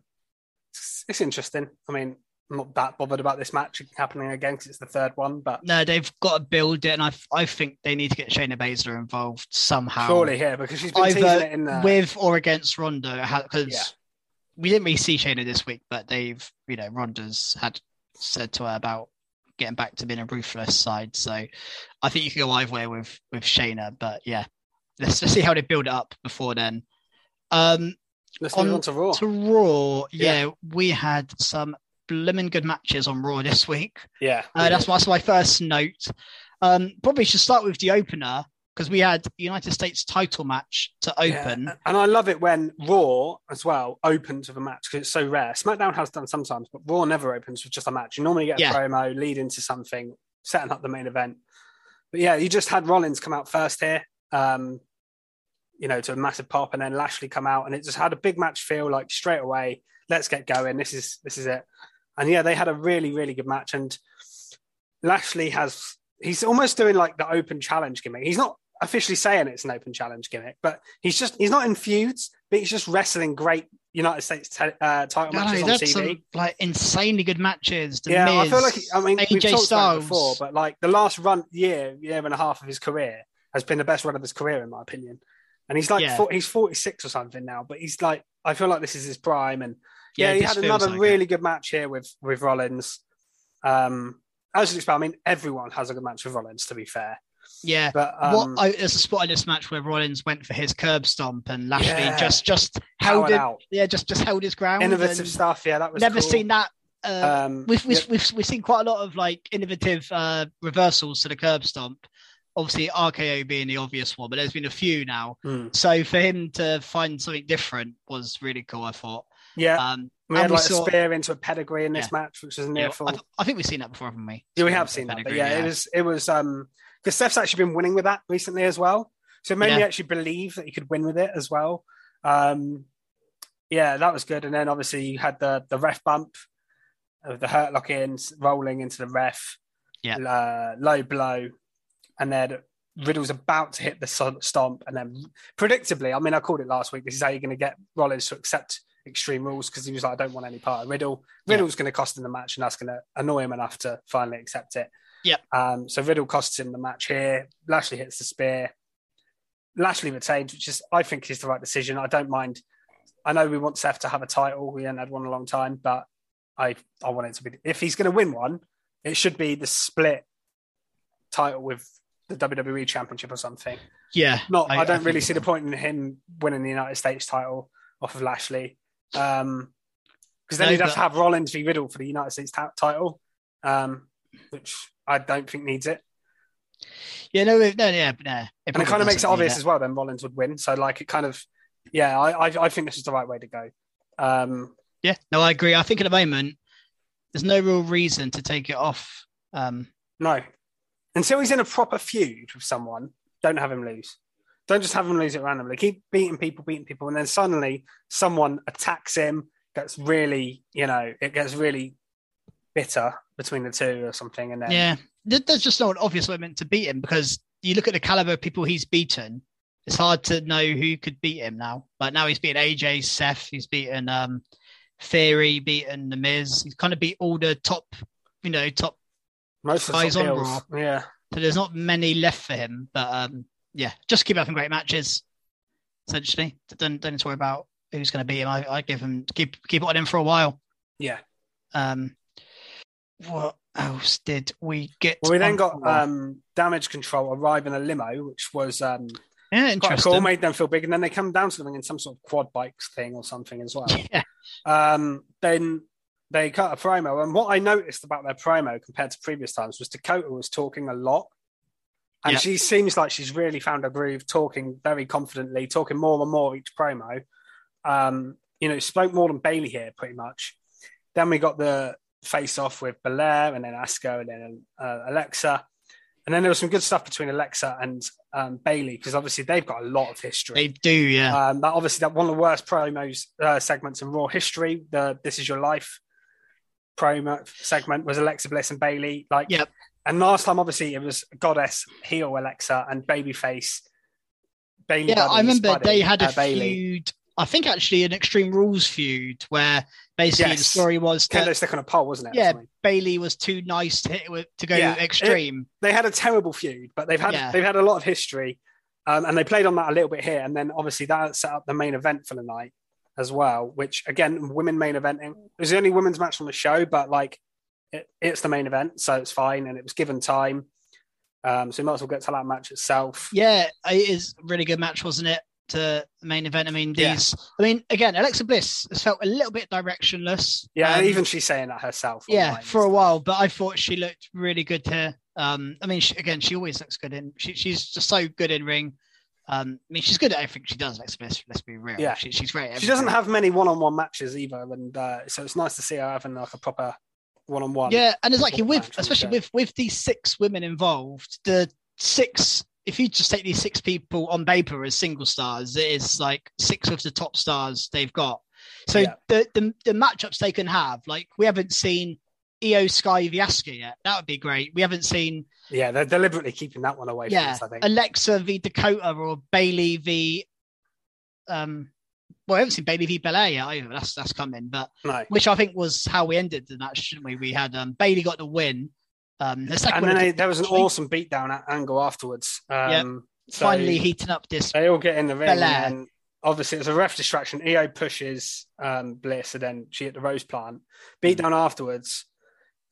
it's, it's interesting. I mean, I'm not that bothered about this match happening again because it's the third one, but No, they've got to build it, and I, I think they need to get Shayna Baszler involved somehow. surely here because she's been teasing it in the with or against Ronda, because Yeah. we didn't really see Shayna this week, but they've, you know, Ronda's had said to her about getting back to being a ruthless side. So I think you can go either way with with Shayna, but yeah, let's see how they build it up before then. Um, Let's move on on to Raw. to Raw, yeah, we had some blimmin' good matches on Raw this week. yeah, Uh, that's, my, that's my first note. Um, probably should start with the opener because we had United States title match to Yeah, open. And I love it when Raw as well opens with a match because it's so rare. SmackDown has done sometimes, but Raw never opens with just a match. You normally get a Yeah. promo, lead into something, setting up the main event. But yeah, you just had Rollins come out first here. Um, you know, to a massive pop, and then Lashley come out, and it just had a big match feel like straight away. Let's get going. This is this is it. And yeah, they had a really really good match, and Lashley has he's almost doing like the open challenge gimmick. He's not officially saying it's an open challenge gimmick, but he's just he's not in feuds, but he's just wrestling great United States te- uh, title No, matches no, on TV. some, like insanely good matches. The yeah, I feel like I mean we've AJ talked about it Styles. before, but like the last run year, year and a half of his career has been the best run of his career in my opinion. And he's like Yeah. four, he's forty six or something now, but he's like I feel like this is his prime. And Yeah, yeah, he had another like really good match here with with Rollins. Um, as you expect, I mean everyone has a good match with Rollins. To be fair, yeah. but um, what I, there's a spot in this match where Rollins went for his curb stomp and Lashley Yeah. just just held it, out yeah, just just held his ground. innovative stuff. Yeah, that was Never cool. seen that. Uh, Um, we've, we've, yeah, we've we've seen quite a lot of like innovative uh, reversals to the curb stomp. Obviously, RKO being the obvious one, but there's been a few now. mm, So for him to find something different was really cool. I thought. yeah. Um, we and had we like saw- a spear into a pedigree in this match, which was near yeah, fall. I, th- I think we've seen that before, haven't we? Yeah, we have seen that, but pedigree, yeah, it was it was um because Seth's actually been winning with that recently as well. So it made me actually believe that he could win with it as well. Um yeah, that was good. And then obviously you had the the ref bump of the hurt lock in rolling into the ref. Yeah. Uh, low blow. And then Riddle's about to hit the stomp, and then predictably, I mean, I called it last week. This is how you're going to get Rollins to accept extreme rules because he was like, "I don't want any part of Riddle." Yeah. Riddle's going to cost him the match, and that's going to annoy him enough to finally accept it. Yep. Um, so Riddle costs him the match here. Lashley hits the spear. Lashley retains, which is I think is the right decision. I don't mind. I know we want Seth to have a title. We haven't had one in a long time, but I I want it to be if he's going to win one, it should be the split title with the WWE Championship or something. yeah. Not, I, don't think really see the point in him winning the United States title off of Lashley, um, because then No, you'd have but- to have Rollins v Riddle for the United States ta- title, um, which I don't think needs it. Yeah, no, no, yeah, but no. and it kind of makes it obvious as well. Then Rollins would win, so like it kind of, yeah, I I, I think this is the right way to go. Um, Yeah, no, I agree. I think at the moment there's no real reason to take it off. Um, no, until he's in a proper feud with someone, don't have him lose. Don't just have him lose it randomly. Keep beating people, beating people, and then suddenly someone attacks him. Gets really, you know, it gets really bitter between the two or something, and then yeah, There- there's just not an obvious moment to beat him because you look at the caliber of people he's beaten. It's hard to know who could beat him now. Like now he's beaten AJ, Seth, he's beaten um, Theory, beaten The Miz. He's kind of beat all the top, you know, top. Most of the guys on heels, yeah. So there's not many left for him. But um, yeah, just keep having great matches. Essentially, don't don't need to worry about who's going to beat him. I, I give him keep keep it on him for a while. Yeah. Um, what else did we get? Well, we then got um, damage control arrive in a limo, which was um, yeah, quite interesting. cool, made them feel big, and then they come down to them in some sort of quad bikes thing or something as well. Yeah. Um, then they cut a promo, and what I noticed about their promo compared to previous times was Dakota was talking a lot, and Yeah. she seems like she's really found a groove, talking very confidently, talking more and more each promo. Um, you know, spoke more than Bayley here, pretty much. Then we got the face off with Belair, and then Asuka, and then uh, Alexa. And then there was some good stuff between Alexa and um, Bayley because obviously they've got a lot of history. They do, yeah. Um, that obviously that one of the worst promos uh, segments in Raw history. The "This Is Your Life" promo segment was Alexa Bliss and Bayley. Like, Yep. And last time, obviously, it was Goddess heel Alexa and Babyface. Bayley. yeah, I remember Buddy, they had a uh, feud. I think actually an Extreme Rules feud where basically the story was that Kendo stick on a pole, wasn't it? yeah. Bayley was too nice to hit with, to go Yeah, extreme. they had a terrible feud, but they've had Yeah. they've had a lot of history, um, and they played on that a little bit here. And then obviously that set up the main event for the night as well. Which again, women main eventing. It was the only women's match on the show, but like it, it's the main event, so it's fine, and it was given time. Um, so we might as well get to that match itself. Yeah, it is a really good match, wasn't it? To the main event. I mean, Yeah. these. I mean, again, Alexa Bliss has felt a little bit directionless. Yeah, Um, even she's saying that herself. yeah online. for a while but i thought she looked really good here um i mean she, again she always looks good in she, she's just so good in ring um i mean she's good at everything she does let's, let's, let's be real Yeah. she, she's great She doesn't have many one-on-one matches either, and uh, so it's nice to see her having like a proper one-on-one. yeah and it's like with match on the especially with with these six women involved the six if you just take these six people on paper as single stars, it is like six of the top stars they've got. So Yeah. the, the the matchups they can have, like we haven't seen Iyo Sky v Asuka yet. That would be great. We haven't seen Yeah, they're deliberately keeping that one away from yeah us, I think. Alexa v Dakota or Bayley v um. Well, I haven't seen Bayley v Belair yet either. That's that's coming, but no. which I think was how we ended the match, shouldn't we? We had um, Bayley got the win. Um, the second And then they, there was an awesome beatdown at angle afterwards. Um, so finally heating up this. they all get in the ring, Belair. and obviously it's a ref distraction. Iyo pushes um, Bliss, and then she hit the rose plant. Beat down afterwards,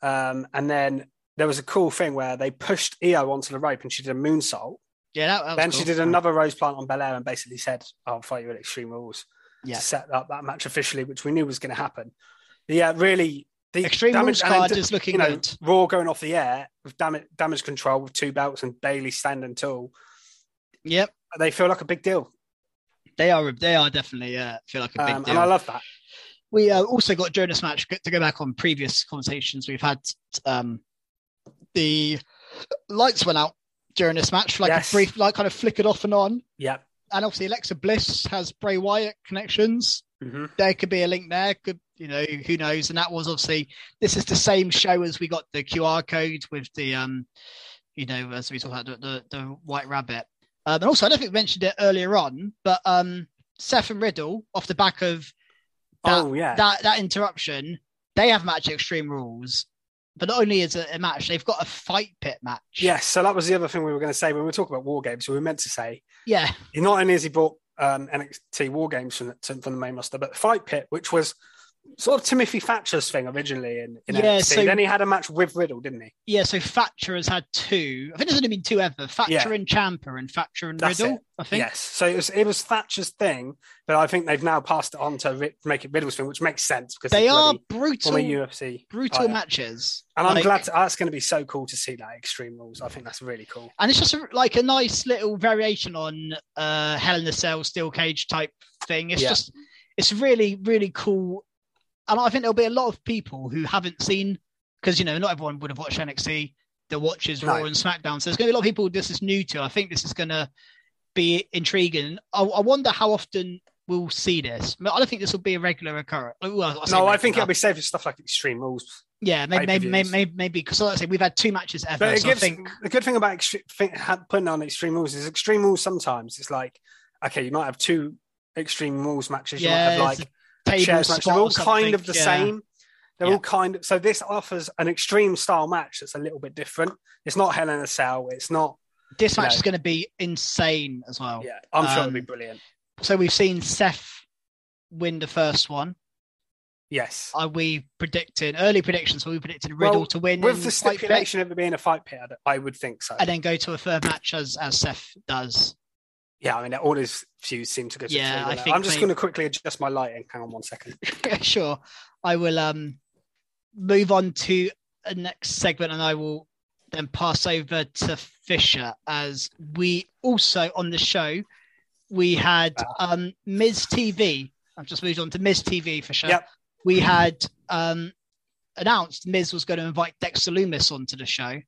um, and then there was a cool thing where they pushed Iyo onto the rope, and she did a moonsault. Yeah, that, that Then cool. she did another rose plant on Belair, and basically said, "I'll fight you at Extreme Rules." Yeah. to set up that match officially, which we knew was going to happen. Yeah, really. The Extreme damage, Rules then, card is looking you know, good. Raw going off the air with damage, damage control with two belts and Bayley standing tall. Yep, They feel like a big deal, they are. They are definitely. Uh, feel like a big um, deal. and I love that. We uh, also got Jonas match to go back on previous conversations we've had. Um, the lights went out during this match like Yes. a brief, like kind of flickered off and on. Yeah, And obviously, Alexa Bliss has Bray Wyatt connections. hmm There could be a link there. Could you know? Who knows? And that was obviously this is the same show as we got the QR code with the um, you know, as we talked about the the, the White Rabbit. Um, and also, I don't think we mentioned it earlier on, but um, Seth and Riddle off the back of that, oh yeah, that that interruption, they have match Extreme Rules, but not only is it a match, they've got a fight pit match. yes. So that was the other thing we were going to say when we were talking about war games. We were meant to say yeah, not only has he brought um, NXT war games from the, from the main roster, but Fight Pit, which was sort of Timothy Thatcher's thing originally in, in Yeah, NXT. so- then he had a match with Riddle, didn't he? yeah. So Thatcher has had two. I think there's only been two ever. Thatcher Yeah. and Ciampa, and Thatcher and That's Riddle. it. I think. Yes. So it was it was Thatcher's thing, but I think they've now passed it on to make it Riddle's thing, which makes sense because They are brutal, UFC brutal fighter. matches. And I'm Like- glad to, that's going to be so cool to see that Extreme Rules. I think that's really cool. and it's just a, like a nice little variation on uh Hell in a Cell steel cage type thing. It's Yeah. just it's really really cool, and I think there'll be a lot of people who haven't seen because you know not everyone would have watched NXT. That watches No. Raw and SmackDown, so there's going to be a lot of people this is new to. I think this is going to be intriguing. I, I wonder how often we'll see this. I don't think this will be a regular occurrence. Well, say No, I think it'll be safe for stuff like Extreme Rules. yeah, maybe maybe maybe maybe, maybe because like I say we've had two matches ever. But it so gives I think the good thing about extre- thing, ha- putting on Extreme Rules is Extreme Rules sometimes it's like, okay, you might have two Extreme Rules matches. You might yeah, have like table shares match. They're all kind of the yeah. same. They're Yeah. all kind of so this offers an extreme style match that's a little bit different. It's not Hell in a Cell. It's not. This match know. is going to be insane as well. Yeah, I'm sure it'll be Um, brilliant. So we've seen Seth win the first one. Yes. Are we predicting early predictions? Were we predicting Riddle Well, to win With the stipulation of it being a fight pit, I would think so. and then go to a third match as as Seth does? Yeah, I mean, all his views seem to go to Yeah, I think I'm just they- going to quickly adjust my lighting. Hang on one second. sure. I will um move on to a next segment, and I will then pass over to Fisher as we also on the show we had um Miz TV. I've just moved on to Miz TV Fisher. Yep. We had um announced Miz was going to invite Dexter Lumis onto the show.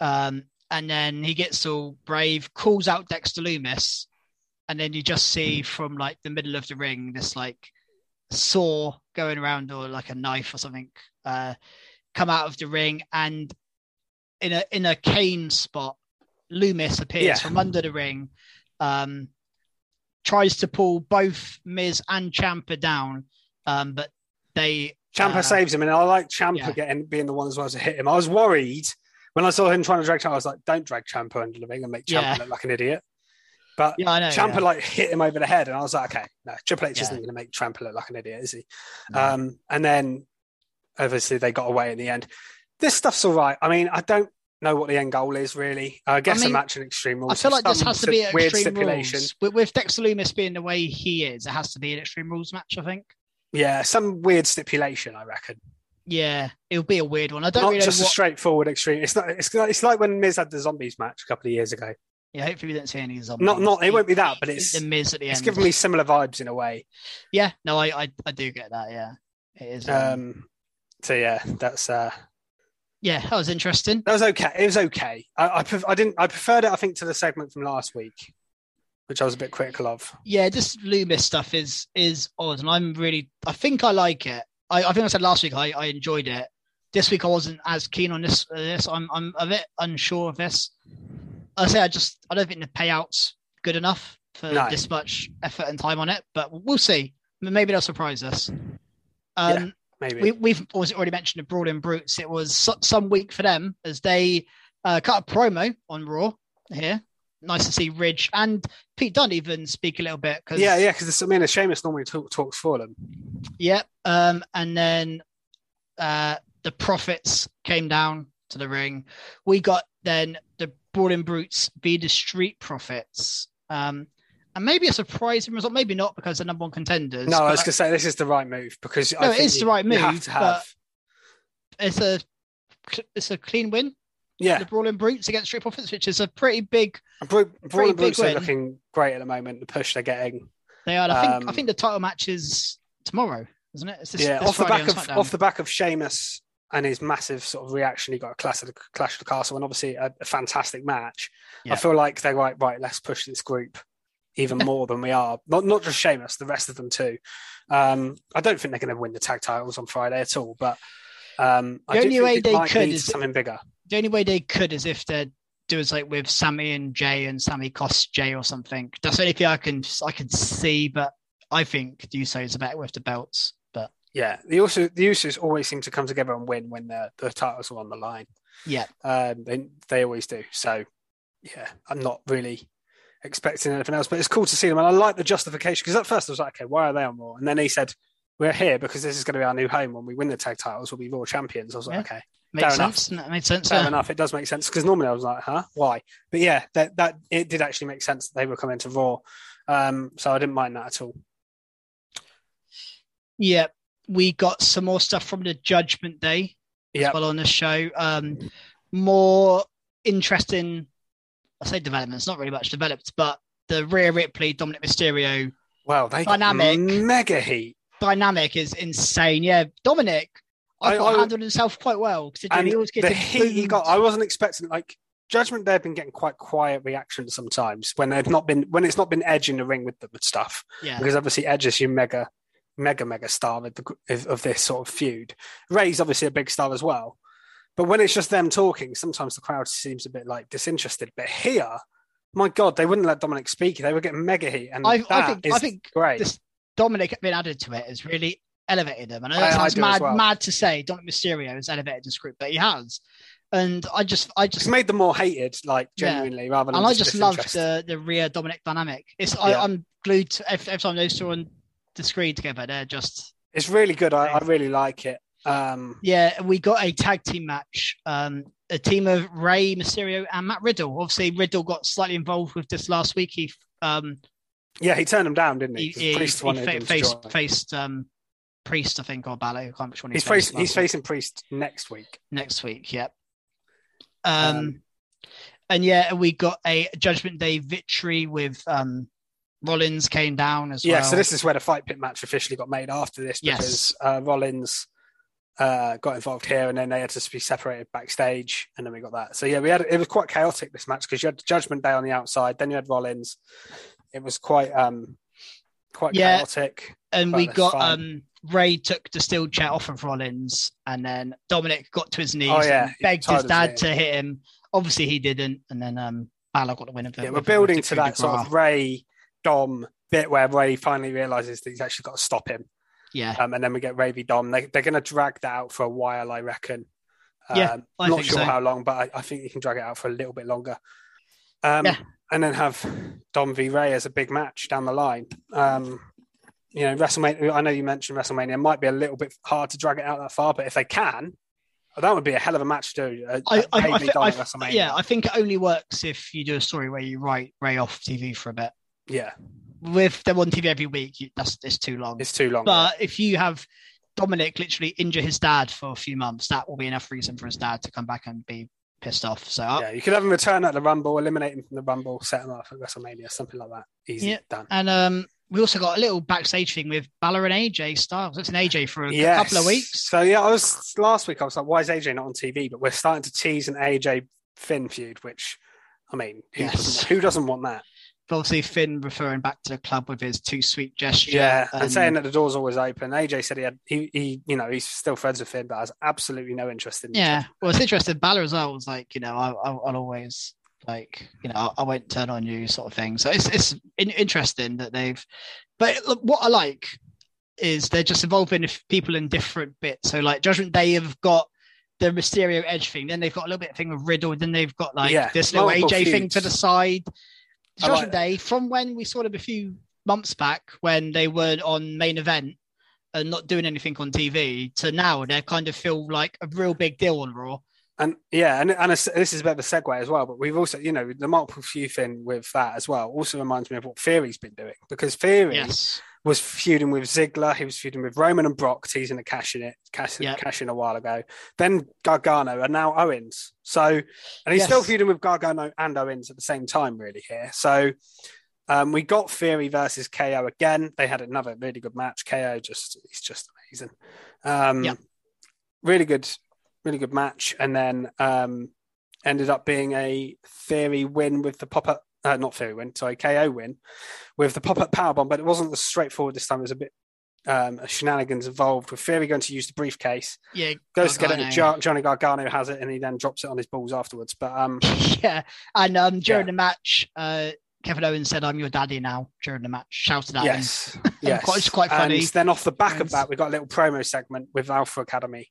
Um, and then he gets all brave, calls out Dexter Lumis, and then you just see from like the middle of the ring this like saw going around or like a knife or something uh, come out of the ring, and in a in a cane spot, Lumis appears Yeah. from under the ring, um, tries to pull both Miz and Ciampa down, um, but they Ciampa uh, saves him, and I like Ciampa yeah. getting being the one as well to hit him. I was worried when I saw him trying to drag Ciampa. I was like, "Don't drag Ciampa under the ring and make Ciampa Yeah. look like an idiot." But Yeah, I know. Ciampa yeah. like hit him over the head, and I was like, "Okay, no, Triple H Yeah. isn't going to make Ciampa look like an idiot, is he?" No. Um, and then obviously they got away in the end. This stuff's all right. I mean, I don't know what the end goal is really. I guess mean, a match in Extreme Rules. I feel like this has to be an weird extreme stipulation. rules. With, with Dexter Lumis being the way he is, it has to be an extreme rules match. I think. Yeah, some weird stipulation. I reckon. Yeah, it'll be a weird one. I don't Not really know just a straightforward extreme. It's not. It's, it's like when Miz had the zombies match a couple of years ago. Yeah, hopefully we don't see any zombies. Not, not. It won't be that, but it's the Miz at the end. it's given me similar vibes in a way. Yeah, no, I, I, I do get that. Yeah, it is. Um, Um, so yeah, that's uh, Yeah, that was interesting. That was okay. It was okay. I I, pref- I didn't. I preferred it. I think to the segment from last week, which I was a bit critical of. Yeah, this Lumis stuff is is odd, and I'm really. I think I like it. I, I think I said last week I, I enjoyed it. This week I wasn't as keen on this. Uh, this I'm I'm a bit unsure of this. I say I just I don't think the payouts good enough for No. this much effort and time on it, but we'll see. Maybe they'll surprise us. Yeah. Um, Maybe. we, we've already mentioned the Brawling Brutes. It was so- some week for them as they uh, cut a promo on Raw here. Nice to see Ridge and Pete Dunne even speak a little bit. Cause, yeah, yeah. Because I mean, it's Sheamus normally talk, talks for them. Yep. Um, and then uh, the Profits came down to the ring. We got then the Brawling Brutes be the Street Profits. Um, and maybe a surprising result, maybe not because they're number one contenders. No, I was going to say this is the right move because No, I it is the right have move, to have. it's a it's a clean win. Yeah, The Brawling Brutes against Street Profits, which is a pretty big. And big Brutes are looking great at the moment. The push they're getting. They are. I think. I Um, think the title match is tomorrow, isn't it? This, yeah, this off the back of off the back of Sheamus and his massive sort of reaction, he got a clash of the, clash of the castle, and obviously a, a fantastic match. Yeah. I feel like they're right. Right, let's push this group even more than we are. Not not just Sheamus, the rest of them too. Um, I don't think they're going to win the tag titles on Friday at all, but um, I The only think way they might could is- something bigger. The only way they could is if they're doing like with Sami and Jey and Sami costs Jey or something. That's the only thing I can I can see, but I think the Usos are better with the belts. But Yeah, the also the Usos always seem to come together and win when the the titles are on the line. yeah, Um, they they always do. So yeah, I'm not really expecting anything else, but it's cool to see them, and I like the justification because at first I was like, okay, why are they on Raw? And then he said, we're here because this is going to be our new home. When we win the tag titles, we'll be Raw champions. I was like, Yeah. okay, makes Fair enough. sense. That makes sense. fair yeah. enough. It does make sense because normally I was like, huh, why? But yeah, that that it did actually make sense that they were coming to Raw. Um, so I didn't mind that at all. Yeah, we got some more stuff from the Judgment Day Yeah, as well on the show. Um, more interesting, I say developments, not really much developed, but the Rhea Ripley, Dominik Mysterio well, they Dynamic. mega heat. dynamic is insane. Yeah, Dominik, I, I- thought I- handled himself quite well considering he always the heat he got, I wasn't expecting. Like Judgment, they've been getting quite quiet reactions sometimes when they've not been when it's not been Edge in the ring with them and stuff. yeah, Because obviously Edge is your mega, mega, mega star of, the, of, of this sort of feud. Ray's obviously a big star as well, but when it's just them talking, sometimes the crowd seems a bit like disinterested. But here, my God, they wouldn't let Dominik speak. They were getting mega heat, and I, I think I think great. this Dominik being added to it has really elevated him. I know I- that I sounds as mad, well. mad to say. Dominik Mysterio has elevated this group, but he has. And I just, I it's just, made them more hated, like Yeah. genuinely, rather than and I just love the the Rhea Dominik dynamic. It's, Yeah. I, I'm glued to every, every time those two on the screen together. They're just It's really good. I, I really like it. Um, Yeah, we got a tag team match. Um, a team of Rey Mysterio and Matt Riddle. Obviously, Riddle got slightly involved with this last week. He um yeah, he turned them down, didn't he? he, he, he wanted fa- faced faced um Priest, I think, or Balor. I can't remember which one He's, facing, he's facing Priest next week. next week. Yep. Um, Um, and yeah, we got a Judgment Day victory with um Rollins came down as Yeah, well. Yeah, so this is where the fight pit match officially got made after this Yes. because uh, Rollins uh, got involved here, and then they had to be separated backstage, and then we got that. So yeah, we had it was quite chaotic this match because you had Judgment Day on the outside, then you had Rollins. It was quite um quite Yeah. chaotic. and we got um Rey took the steel chair off of Rollins, and then Dominik got to his knees Oh, yeah, and begged his dad to hit him. Obviously, he didn't, and then um Balor got the win of it. Yeah, we're building to that sort of Rey Dom bit where Rey finally realizes that he's actually got to stop him. Yeah, um, and then we get Ravy Dom. They, they're going to drag that out for a while, I reckon. Um, Yeah, I not sure so. how long, but I, I think you can drag it out for a little bit longer. Um, Yeah. And then have Dom v Ray as a big match down the line. Um, you know, WrestleMania. I know you mentioned WrestleMania might be a little bit hard to drag it out that far, but if they can, that would be a hell of a match to do. A, I, a I, I, Ravy thi- I, yeah, I think it only works if you do a story where you write Rey off TV for a bit. yeah, With them on TV every week, you, that's it's too long. it's too long. But if you have Dominik literally injure his dad for a few months, that will be enough reason for his dad to come back and be pissed off. So yeah, you could have him return at the Rumble, eliminate him from the Rumble, set him up at WrestleMania, something like that. Easy Yeah. done. And um, we also got a little backstage thing with Balor and AJ Styles. It's an AJ for a Yes. couple of weeks. So yeah, I was last week. I was like, why is AJ not on TV? But we're starting to tease an AJ Finn feud, which I mean, who, Yes. doesn't, who doesn't want that? But obviously, Finn referring back to the club with his too sweet gesture. Yeah, and and- saying that the door's always open. AJ said he had he, he you know he's still friends with Finn, but has absolutely no interest in. Yeah, well, it's interesting. Balor as well was like, you know, I, I, I'll always like, you know, I won't turn on you, sort of thing. So it's it's in, interesting that they've. But look, what I like is they're just involving people in different bits. So like Judgment Day have got the Mysterio Edge thing, then they've got a little bit of thing with Riddle, then they've got like Yeah, this little AJ thing to the side. I like Judgment Day, from when we saw them a few months back when they were on main event and not doing anything on TV, to now they kind of feel like a real big deal on Raw. And yeah, and, and this is a bit of a segue as well. But we've also, you know, the multiple feud thing with that as well also reminds me of what Theory's been doing because Theory Yes. was feuding with Ziggler, he was feuding with Roman and Brock, teasing the cash in it, cash, Yep. cash in a while ago. Then Gargano and now Owens. So, and he's Yes. still feuding with Gargano and Owens at the same time, really here. So, um, we got Theory versus KO again. They had another really good match. KO just he's just amazing. Um, Yep. really good, really good match, and then um, ended up being a Theory win with the pop up. Uh, not Theory win, sorry, KO win with the pop up power bomb. but it wasn't as straightforward this time. It was a bit um, shenanigans involved with Theory going to use the briefcase, Yeah. goes to get it, Gargano. Jo- Johnny Gargano has it, and he then drops it on his balls afterwards. But um, yeah. And um, during Yeah. the match, uh, Kevin Owens said, "I'm your daddy now." During the match, shouted at him. yes, yes, Quite- it's quite funny. And then off the back of that, we got a little promo segment with Alpha Academy.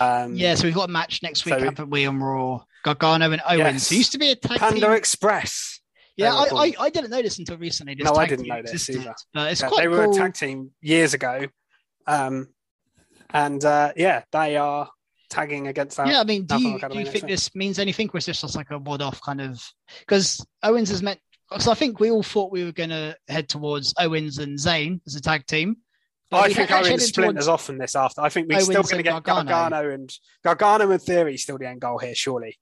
Um, Yeah, so we've got a match next week, So- haven't we, on Raw? Gargano and Owens, Yes. who used to be a tag Panda team. Express. Yeah, I, I. I didn't know this until recently. This No, I didn't know this either. But it's Yeah, quite they were cool. a tag team years ago, um, and uh, yeah, they are tagging against that. Yeah, I mean, do you, do you think week. this means anything, or is this just like a one-off kind of? Because Owens is meant. Because I think we all thought we were going to head towards Owens and Zayn as a tag team. I think Owens headed splinters towards- off from this after. I think we're still going to get Gargano. Gargano. and Gargano and Theory still the end goal here. Surely,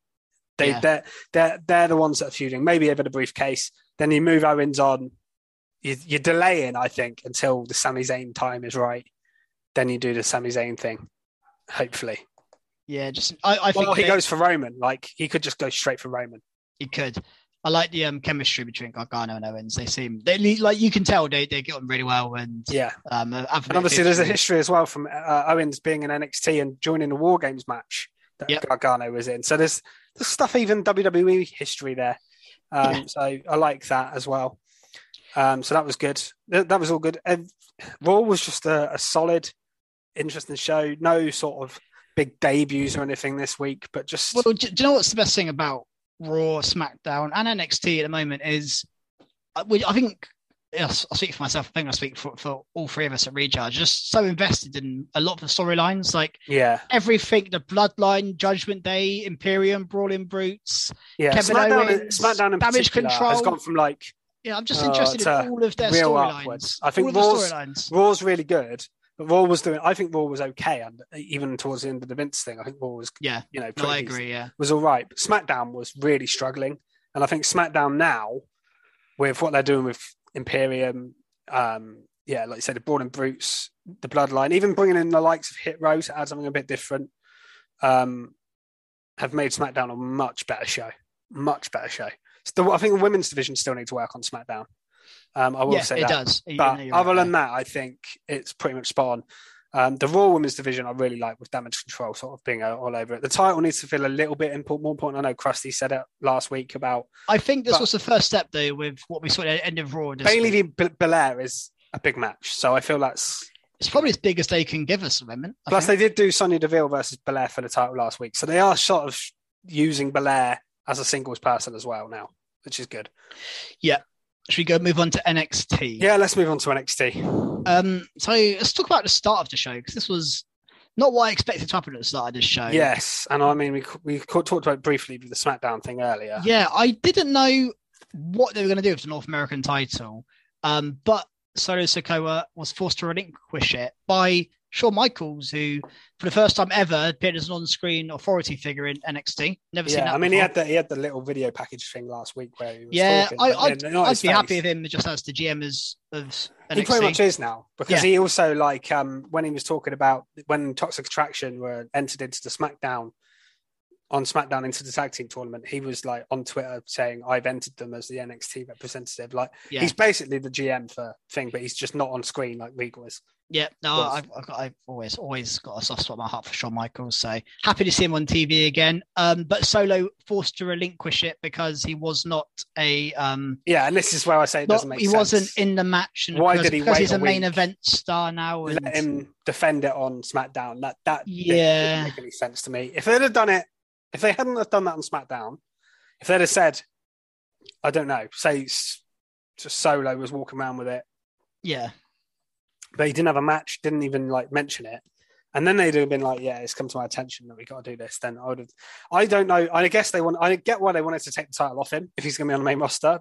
they Yeah. they're, they're they're the ones that are feuding. Maybe over the briefcase. Then you move Owens on. You, you're delaying, I think, until the Sami Zayn time is right. Then you do the Sami Zayn thing. Hopefully, Yeah, just I, I think he that goes for Roman. Like he could just go straight for Roman. he could. I like the um, chemistry between Gargano and Owens. They seem they like you can tell they they get on really well and Yeah, um have a bit and obviously there's a history. as well from uh, Owens being in NXT and joining the War Games match that Yep. Gargano was in. So there's there's stuff even WWE history there. Um, Yeah. So I like that as well. Um, so that was good. That, that was all good. And Raw was just a, a solid, interesting show. No sort of big debuts or anything this week, but just Well, do you know what's the best thing about Raw, SmackDown, and NXT at the moment is, uh, I think, yes, I'll speak for myself. I think I speak for, for all three of us at Recharge. Just so invested in a lot of the storylines, like yeah, everything, the Bloodline, Judgment Day, Imperium, Brawling Brutes. yeah. Kevin SmackDown, Owens, SmackDown in Damage Control has gone from like Yeah, I'm just interested to in all of their storylines. I think all of the Raw's- Raw's really good, but Raw was doing. I think Raw was okay, and even towards the end of the Vince thing, I think Raw was, Yeah, you know, no, I agree. Yeah, was all right. But SmackDown was really struggling, and I think SmackDown now, with what they're doing with Imperium, um, yeah, like you said, the Brawling Brutes, the Bloodline, even bringing in the likes of Hit Row to add something a bit different, um, have made SmackDown a much better show. Much better show. Still, I think the women's division still needs to work on SmackDown. Um, I will yeah, say it that. does. But other right than that, I think it's pretty much spot on. Um, the Raw Women's division I really like with damage control sort of being all over it. The title needs to feel a little bit import, more important. I know Krusty said it last week about I think this was the first step though with what we saw at the end of Raw. Bayley week. v. B- Belair is a big match. So I feel that's. It's probably as big as they can give us at the moment. I Plus, think. they did do Sonya Deville versus Belair for the title last week. So they are sort of using Belair as a singles person as well now, which is good. Should we go move on to NXT? Yeah, let's move on to NXT. Um. So let's talk about the start of the show because this was not what I expected to happen at the start of this show. Yes. And I mean, we, we talked about briefly with the SmackDown thing earlier. Yeah, I didn't know what they were going to do with the North American title. Um, but Solo Sikoa was forced to relinquish it by Shawn Michaels, who for the first time ever appeared as an on-screen authority figure in NXT. Never seen that. I mean, he had the he had the little video package thing last week where he was Yeah, talking, I, I'd, I'd be happy with him just as the GM as of NXT. He pretty much is now because Yeah. he also like um when he was talking about when Toxic Attraction were entered into the SmackDown on SmackDown into the tag team tournament, he was like on Twitter saying, "I've entered them as the NXT representative." Like Yeah. he's basically the GM for thing, but he's just not on screen like Regal is. Yeah, no, was. I've, I've, got, I've always always got a soft spot in my heart for Shawn Michaels. So happy to see him on TV again. Um, but Solo forced to relinquish it because he was not a um, Yeah, and this is where I say it not, doesn't make he sense. wasn't in the match. And Why because, did he because wait he's a a main week? event star now. And Let him defend it on SmackDown. That that Yeah. didn't make any sense to me. If they'd have done it, if they hadn't have done that on SmackDown, if they'd have said, I don't know, say just Solo was walking around with it, yeah, but he didn't have a match, didn't even like mention it. And then they'd have been like, "Yeah, it's come to my attention that we got to do this." Then I would have. I don't know. I guess they want. I get why they wanted to take the title off him if he's going to be on the main roster.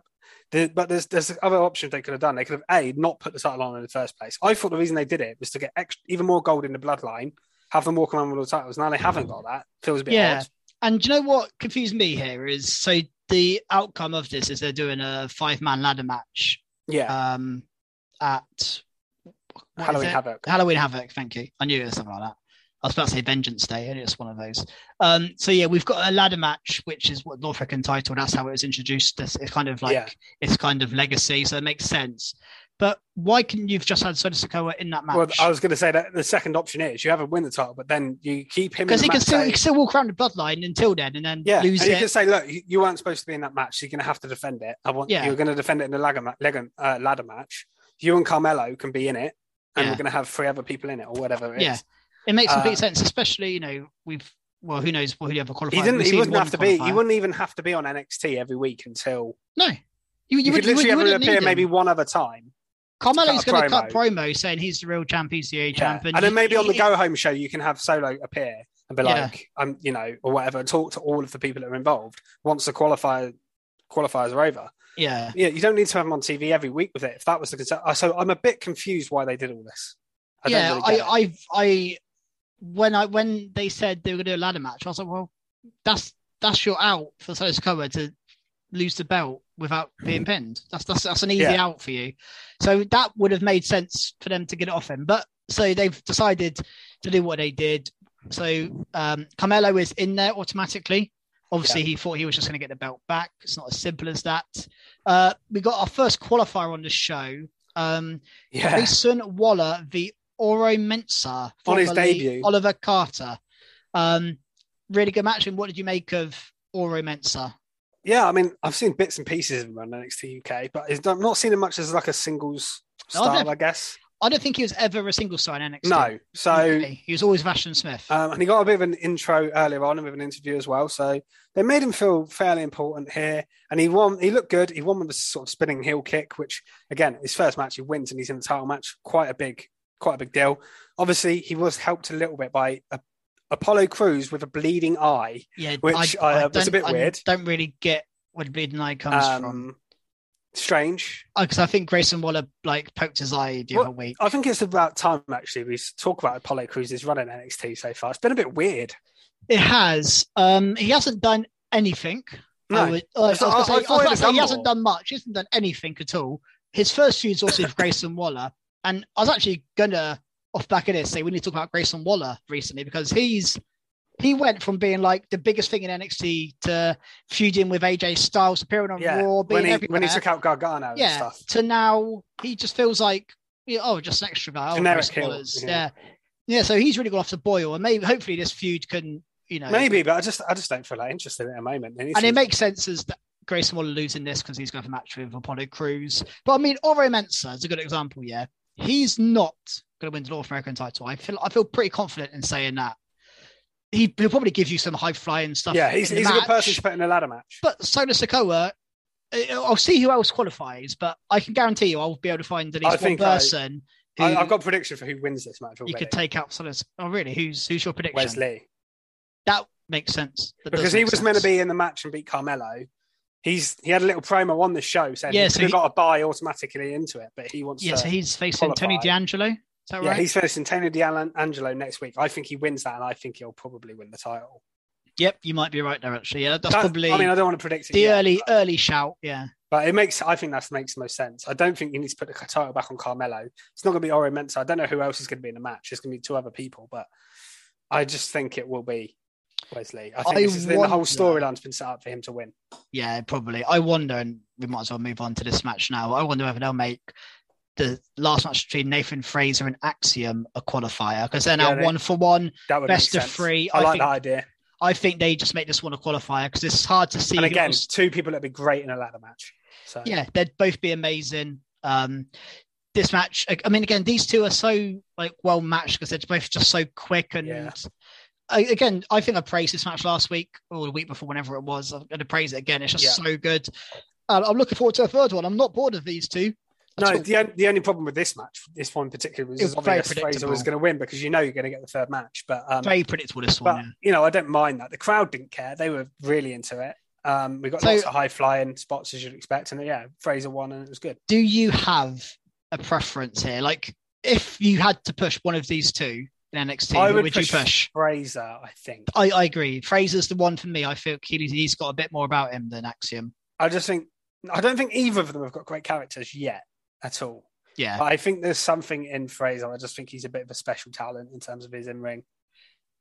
The, but there's there's other options they could have done. They could have a not put the title on in the first place. I thought the reason they did it was to get extra, even more gold in the bloodline, have them walk around with all the titles. Now they haven't got that. Feels a bit Yeah. odd. And do you know what confused me here is so the outcome of this is they're doing a five man ladder match Yeah, um, at Halloween? Havoc. Halloween Havoc. Thank you. I knew it was something like that. I was about to say Vengeance Day, and it's one of those. Um, so yeah, we've got a ladder match, which is what North American title. That's how it was introduced. It's, kind of like Yeah. it's kind of legacy, so it makes sense. But why can you've just had Solo Sikoa in that match? Well, I was going to say that the second option is you have him win the title, but then you keep him because he can still he can still walk around the bloodline until then, and then Yeah, lose and you it. can say, look, you- weren't supposed to be in that match. So you're going to have to defend it. I want Yeah. you're going to defend it in the ladder, uh, ladder match. You and Carmelo can be in it, and Yeah. we're going to have three other people in it or whatever it is. Yeah. It makes complete Uh, sense, especially you know we've well who knows who the other qualifier. He didn't. We've He wouldn't have to be. He wouldn't even have to be on NXT every week until No, you, you, you, would, could literally you, ever appear maybe one other time. Carmelo's going to cut promo saying he's the real champ, he's the A Yeah. champ, And then maybe on the he- go home show you can have Solo appear and be Yeah. like, um, you know, or whatever, talk to all of the people that are involved once the qualifier qualifiers are over. Yeah, Yeah, you don't need to have them on TV every week with it. If that was the concern, so I'm a bit confused why they did all this. I yeah. really it. I, I, I, when I when they said they were going to do a ladder match, I was like, well, that's that's your out for Solo Sikoa to lose the belt without being pinned. That's that's that's an easy Yeah. out for you. So that would have made sense for them to get it off him. But so they've decided to do what they did. So um, Carmelo is in there automatically. Obviously, he thought he was just going to get the belt back. It's not as simple as that. Uh, we got our first qualifier on the show. Um, yeah, Grayson Waller the Oro Mensah On his debut. Oliver Carter. Um, really good match. And what did you make of Oro Mensah? yeah. I mean, I've seen bits and pieces of him on NXT UK, but I'm not seeing him much as like a singles No, I've style, never- I guess. I don't think he was ever a single in NXT. No, so Okay. he was always Vashon Smith. Um, and he got a bit of an intro earlier on with an interview as well. So they made him feel fairly important here. And he won. He looked good. He won with a sort of spinning heel kick, which again, his first match, he wins and he's in the title match. Quite a big, quite a big deal. Obviously, he was helped a little bit by a, Apollo Crews with a bleeding eye. yeah, which, uh, was a bit I weird. don't really get where the bleeding eye comes from. Strange. Because I think Grayson Waller like poked his eye the Well, other week. I think it's about time actually we talk about Apollo Crews's run in NXT so far. It's been a bit weird. It has. Um, he hasn't done anything. No. I, would, uh, I was So I- gonna I say, I was thought he'd about to have say he hasn't done much. He hasn't done anything at all. His first feud's also with Grayson Waller, and I was actually gonna off back of this say we need to talk about Grayson Waller recently because he's he went from being like the biggest thing in NXT to feuding with AJ Styles, appearing on Yeah, Raw, being when he everywhere. when he took out Gargano and yeah, stuff. to now he just feels like oh, just an extra guy. Oh, Generic yeah. yeah. yeah, So he's really got off the boil, and maybe hopefully this feud can you know Maybe, but I just I just don't feel that interested at the moment. Needs and it makes sense as that Grayson Waller losing this because he's going for a match with Apollo Crews. But I mean, Oro Mensah is a good example. Yeah, he's not going to win the North American title. I feel I feel pretty confident in saying that. He, he'll probably give you some high flying stuff. yeah, he's, he's a good person to put in a ladder match. But Solo Sikoa, uh, I'll see who else qualifies, but I can guarantee you I'll be able to find at I least one I- person who I, I've got a prediction for who wins this match you could take out. Solo. Oh, really? Who's who's your prediction? Wes Lee That makes sense. That because he was meant to be in the match and beat Carmelo. He's he had a little promo on the show saying Yeah, he so he- got a buy automatically into it, but he wants Yeah, so he's facing Tony qualify. D'Angelo. That Yeah, right? he's facing Tony D'Angelo next week. I think he wins that, and I think he'll probably win the title. Yep, you might be right there. Actually, yeah, that's That- probably I mean, I don't want to predict it. the yet, early but, early shout. Yeah, but it makes. I think that makes the most sense. I don't think you need to put the title back on Carmelo. It's not going to be Oro Mensah. I don't know who else is going to be in the match. It's going to be two other people, but I just think it will be Wes Lee. I think I is, the whole storyline's been set up for him to win. yeah, probably. I wonder, and we might as well move on to this match now. I wonder whether they'll make the last match between Nathan Frazer and Axiom a qualifier because they're now Yeah, one for one. That would Best of three, I, I like think- that idea. I think they just make this one a qualifier because it's hard to see. And again, else- two people that'd be great in a ladder match. So yeah, they'd both be amazing. Um, this match, I- I mean, again, these two are so like well matched because they're both just so quick and. Yeah. I, again, I think I praised this match last week or the week before, whenever it was. I'm going to praise it again. It's just Yeah. so good. Uh, I'm looking forward to a third one. I'm not bored of these two. No, all. the, the only problem with this match, this one in particular, was It was is very obvious Frazer was going to win because you know you're going to get the third match. But um, very predictable. This one. but yeah. you know, I don't mind that. The crowd didn't care; they were really into it. Um, we got So- lots of high flying spots as you'd expect, and yeah, Frazer won, and it was good. Do you have a preference here? Like, if you had to push one of these two in NXT, I would would push, you push? Frazer. I think. I, I agree. Frazer's the one for me. I feel he, he's got a bit more about him than Axiom. I just think I don't think either of them have got great characters yet at all. Yeah. But I think there's something in Frazer. I just think he's a bit of a special talent in terms of his in ring.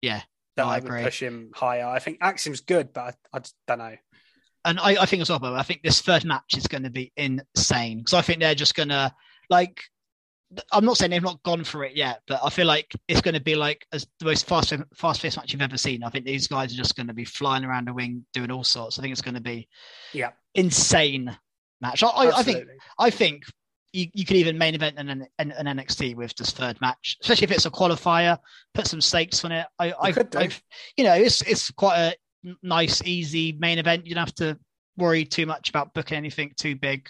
Yeah. That No, I I, would agree. push him higher. I think Axiom's good, but I, I don't know. and I, I think as well, I think this third match is going to be insane because I think they're just going to like. I'm not saying they've not gone for it yet, but I feel like it's going to be like as the most fast fast paced match you've ever seen. I think these guys are just going to be flying around the wing doing all sorts. I think it's going to be Yeah, insane match. I, I, I think. I think you, you could even main event an, an, an NXT with this third match, especially if it's a qualifier. Put some stakes on it. I, I could do. I've, you know, it's it's quite a nice, easy main event. You don't have to worry too much about booking anything too big.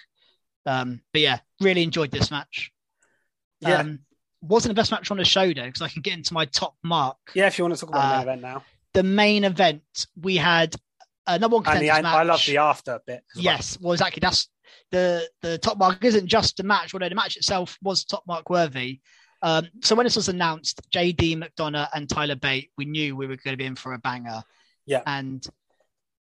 Um, but yeah, really enjoyed this match. Yeah. Um, wasn't the best match on the show though, because I can get into my top mark. Yeah, if you want to talk about the Uh, main event now. The main event we had a number one And the, match. I love the after bit. as well. Yes, well, exactly. That's the the top mark isn't just the match, although the match itself was top mark worthy. Um, so when this was announced, JD McDonagh and Tyler Bate, we knew we were going to be in for a banger. Yeah. And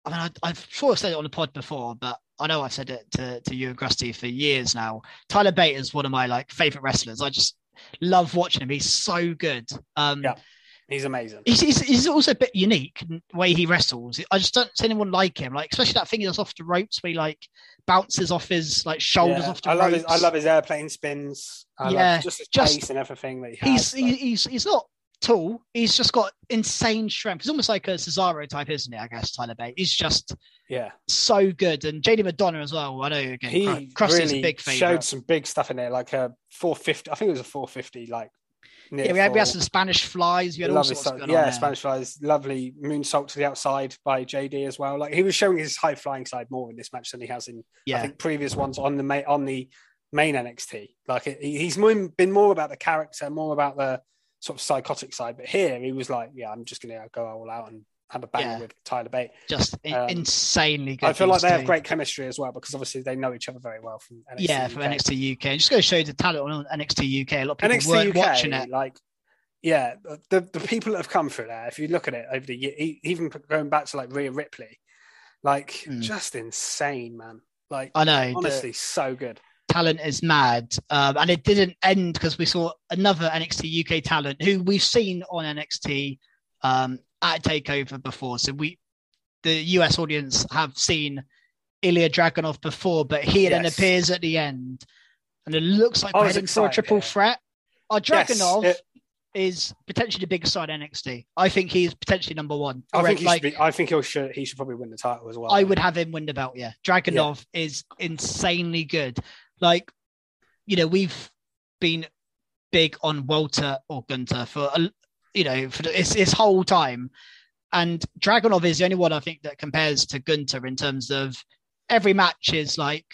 I mean, I, I've sort of said it on the pod before, but I know I've said it to, to you and Krusty for years now. Tyler Bate is one of my like favorite wrestlers. I just love watching him. He's so good. Um, Yeah. He's amazing. He's, he's, he's also a bit unique in the way he wrestles. I just don't see anyone like him. Like especially that thing he does off the ropes where he like bounces off his like shoulders Yeah, off the I love ropes. his I love his airplane spins. I Yeah, love just his just- pace and everything that he He's has. he, he's he's not tall. He's just got insane strength. He's almost like a Cesaro type, isn't he? I guess Tyler Bate. He's just yeah, so good. And JD McDonagh as well. I know again. he Krusty's really big showed some big stuff in there, like a 450. I think it was a 450. Like near Yeah, we had, we had some Spanish flies. We had all sorts stuff. going Yeah. Spanish flies, lovely moonsault to the outside by JD as well. Like he was showing his high flying side more in this match than he has in I think previous ones on the main on the main NXT. Like it, he- he's more, been more about the character, more about the sort of psychotic side. But here he was like, yeah, I'm just going to go all out and have a bang Yeah. with Tyler Bate. just Um, insanely good. I feel like they have great chemistry as well because obviously they know each other very well from NXT. yeah, from UK. NXT UK. Just going to show you the talent on NXT UK. A lot of people NXT weren't UK, watching it. like yeah, the the people that have come through there. If you look at it over the year, even going back to like Rhea Ripley, like Mm. just insane, man. Like I know. honestly, so good. talent is mad. Um, and it didn't end because we saw another NXT UK talent who we've seen on NXT um, at Takeover before. So we, the US audience, have seen Ilja Dragunov before, but he then appears at the end, and it looks like we're was heading for a triple yeah. threat. Our Yes, Dragunov it- is potentially the biggest side NXT. I think he's potentially number one. I think he like, should be. I think he should. He should probably win the title as well. I would have him win the belt. Yeah, Dragunov is insanely good. Like, you know, we've been big on Walter or Gunther for a- you know for his, his whole time, and Dragunov is the only one I think that compares to Gunther in terms of every match is like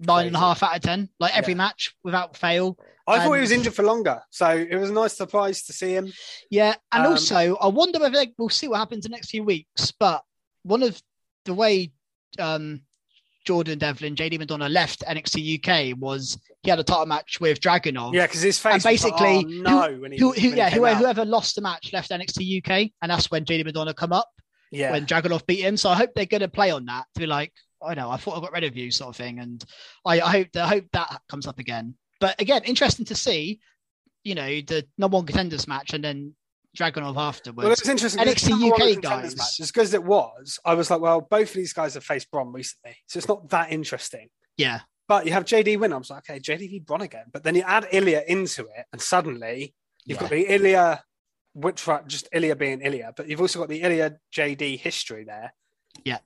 nine and a half out of ten. Like every Yeah. match without fail. I thought he was injured for longer, so it was a nice surprise to see him. Yeah, and Um, also I wonder whether they- we'll see what happens in the next few weeks. But one of the way um, Jordan Devlin, JD McDonagh left NXT UK was he had a title match with Dragunov. Yeah, because his face And basically, like, oh, no, when he, Who, when who, he yeah, whoever, lost the match left NXT UK, and that's when JD McDonagh come up yeah. when Dragunov beat him. So I hope they're going to play on that to be like, I know, I thought I got rid of you, sort of thing. And I, I hope, I hope that comes up again. But again, interesting to see, you know, the number one contenders match and then Dragunov afterwards. Well, it was interesting. NXT UK guys. Match, as good as it was, I was like, well, both of these guys have faced Bron recently, so it's not that interesting. yeah, But you have JD win. I was like, okay, JD v Bron again. But then you add Ilja into it, and suddenly you've Yeah. got the Ilja, which right, just Ilja being Ilja, but you've also got the Ilja JD history there. Yeah.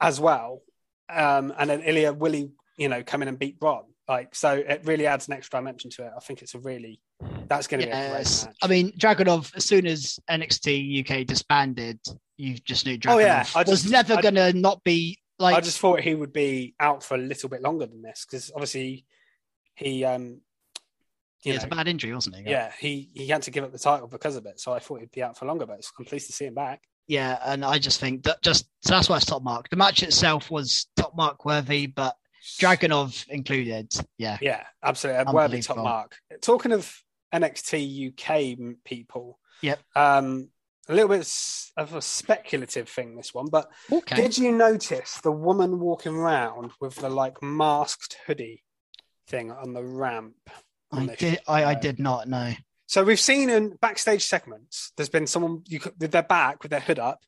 As well. Um, and then Ilja Willie, you know, come in and beat Bron. Like, so it really adds an extra dimension to it. I think it's a really, that's going to be yes. match. I mean, Dragunov, as soon as NXT UK disbanded, you just knew Dragunov Oh, yeah, I was never going to not be like, I just thought he would be out for a little bit longer than this because obviously he, um, you yeah, it's a bad injury, wasn't it? yeah, he he had to give up the title because of it. So I thought he'd be out for longer, but it's- I'm pleased to see him back. Yeah, and I just think that just so that's why it's top mark. The match itself was top mark worthy, but Dragunov included. Yeah, Yeah, absolutely, a worthy top mark. Talking of NXT UK people, Yep. um, a little bit of a speculative thing this one, but okay. did you notice the woman walking around with the like masked hoodie thing on the ramp? on I did. I, I did not know. So we've seen in backstage segments, there's been someone you could, with their back with their hood up,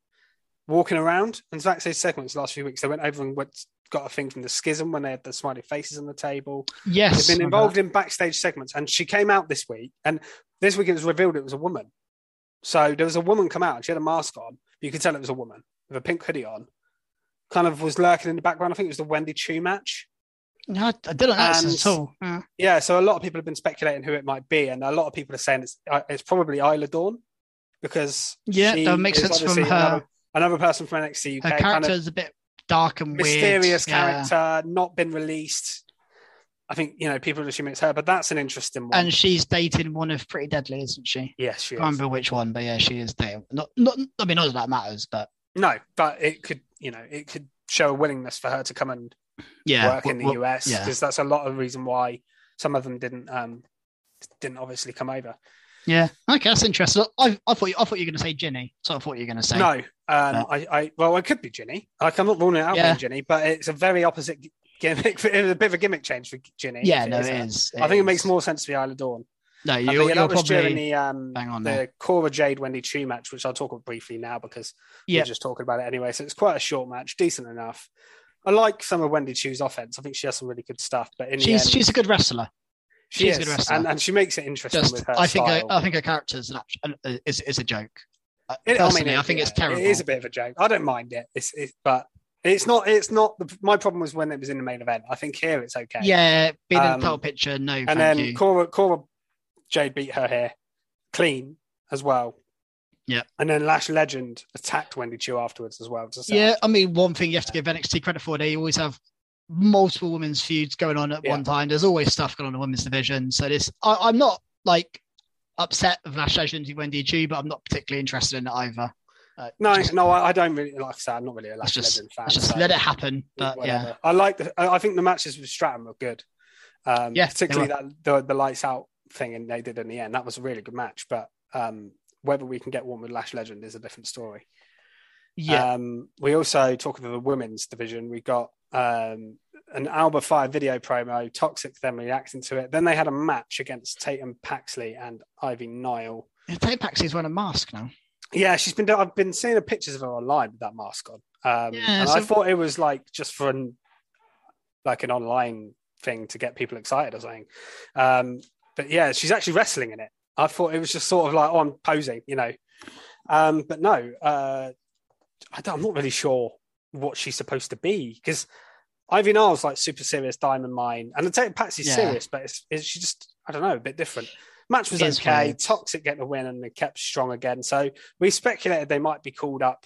walking around. And backstage segments the last few weeks, they went over and went, got a thing from the schism when they had the smiley faces on the table. Yes, They've been involved in backstage segments, and she came out this week, and this week it was revealed it was a woman. So there was a woman come out, and she had a mask on. You could tell it was a woman with a pink hoodie on. Kind of was lurking in the background. I think it was the Wendy Choo match. No, I, I didn't know this And- at all. Yeah. Yeah, so a lot of people have been speculating who it might be, and a lot of people are saying it's uh, it's probably Isla Dawn because Yeah, she that makes sense from her- Another, another person from NXT UK, Her kind character of is a bit dark and mysterious weird. yeah. character, not been released. I think you know people assume it's her, but that's an interesting one. And she's dating one of Pretty Deadly, isn't she? yes, she Can't remember which one, but yeah, she is dating. Not, not. I mean, not that that matters, but No, but it could you know it could show a willingness for her to come and yeah, work in the well, US yeah. because that's a lot of reason why some of them didn't um didn't obviously come over. Yeah. Okay, that's interesting. I, I thought you, I thought you were going to say Jinny. So I thought you were going to say. No, um. I, I, well, I could be Jinny. Like, I'm not ruling it out Yeah. being Jinny, but it's a very opposite gimmick. It's a bit of a gimmick change for Jinny. Yeah, no, is it is. I think it makes more sense to be Isla Dawn. No, I you're, think you're that was during probably the um bang on the there. Cora Jade Wendy Choo match, which I'll talk about briefly now because Yeah. we're just talking about it anyway. So it's quite a short match, decent enough. I like some of Wendy Choo's offense. I think she has some really good stuff, but in the She's end, she's a good wrestler. She she's a is, and, and she makes it interesting Just, with her I think her. I think her character is an is is a joke. Uh, It- I, it- think it's yeah, terrible. It is a bit of a joke. I don't mind it. It's, it's but it's not. It's not. The, my problem was when it was in the main event. I think here it's okay. Yeah, being in Um, the title picture, no, And then you. Cora, Cora Jade beat her here clean as well. Yeah. And then Lash Legend attacked Wendy Choo afterwards as well. Yeah, I mean, one thing you have to give NXT credit for, they always have multiple women's feuds going on at Yeah. one time. There's always stuff going on in the women's division. So this, I, I'm not like upset with Lash Legend and Wendy Choo, but I'm not particularly interested in it either. Uh, No, just- no, I, I don't really like I said. I'm not really a Lash just, Legend fan. just so let it happen. But whatever. yeah, I like. The, I I think the matches with Stratton were good. Um, Yeah, particularly that the, the lights out thing, and they did in the end. That was a really good match. But um, whether we can get one with Lash Legend is a different story. yeah, Um, we also talking of the women's division. We got um, an Alba Fyre video promo, Toxic them reacting to it. Then they had a match against Tatum Paxley and Ivy Nile. yeah. Tate Paxley's wearing a mask now. Yeah, she's been. I've been seeing the pictures of her online with that mask on, um, Yeah, and I thought it was like just for an like an online thing to get people excited or something. Um, but yeah, she's actually wrestling in it. I thought it was just sort of like, oh, I'm posing, you know. Um, but no, uh, I don't, I'm not really sure what she's supposed to be because Ivy Nile's like super serious diamond mine, and the Tatum Paxley's Yeah. serious, but it's, it's she just I don't know, a bit different. Match was okay. weird. Toxic getting the win and they kept strong again. So we speculated they might be called up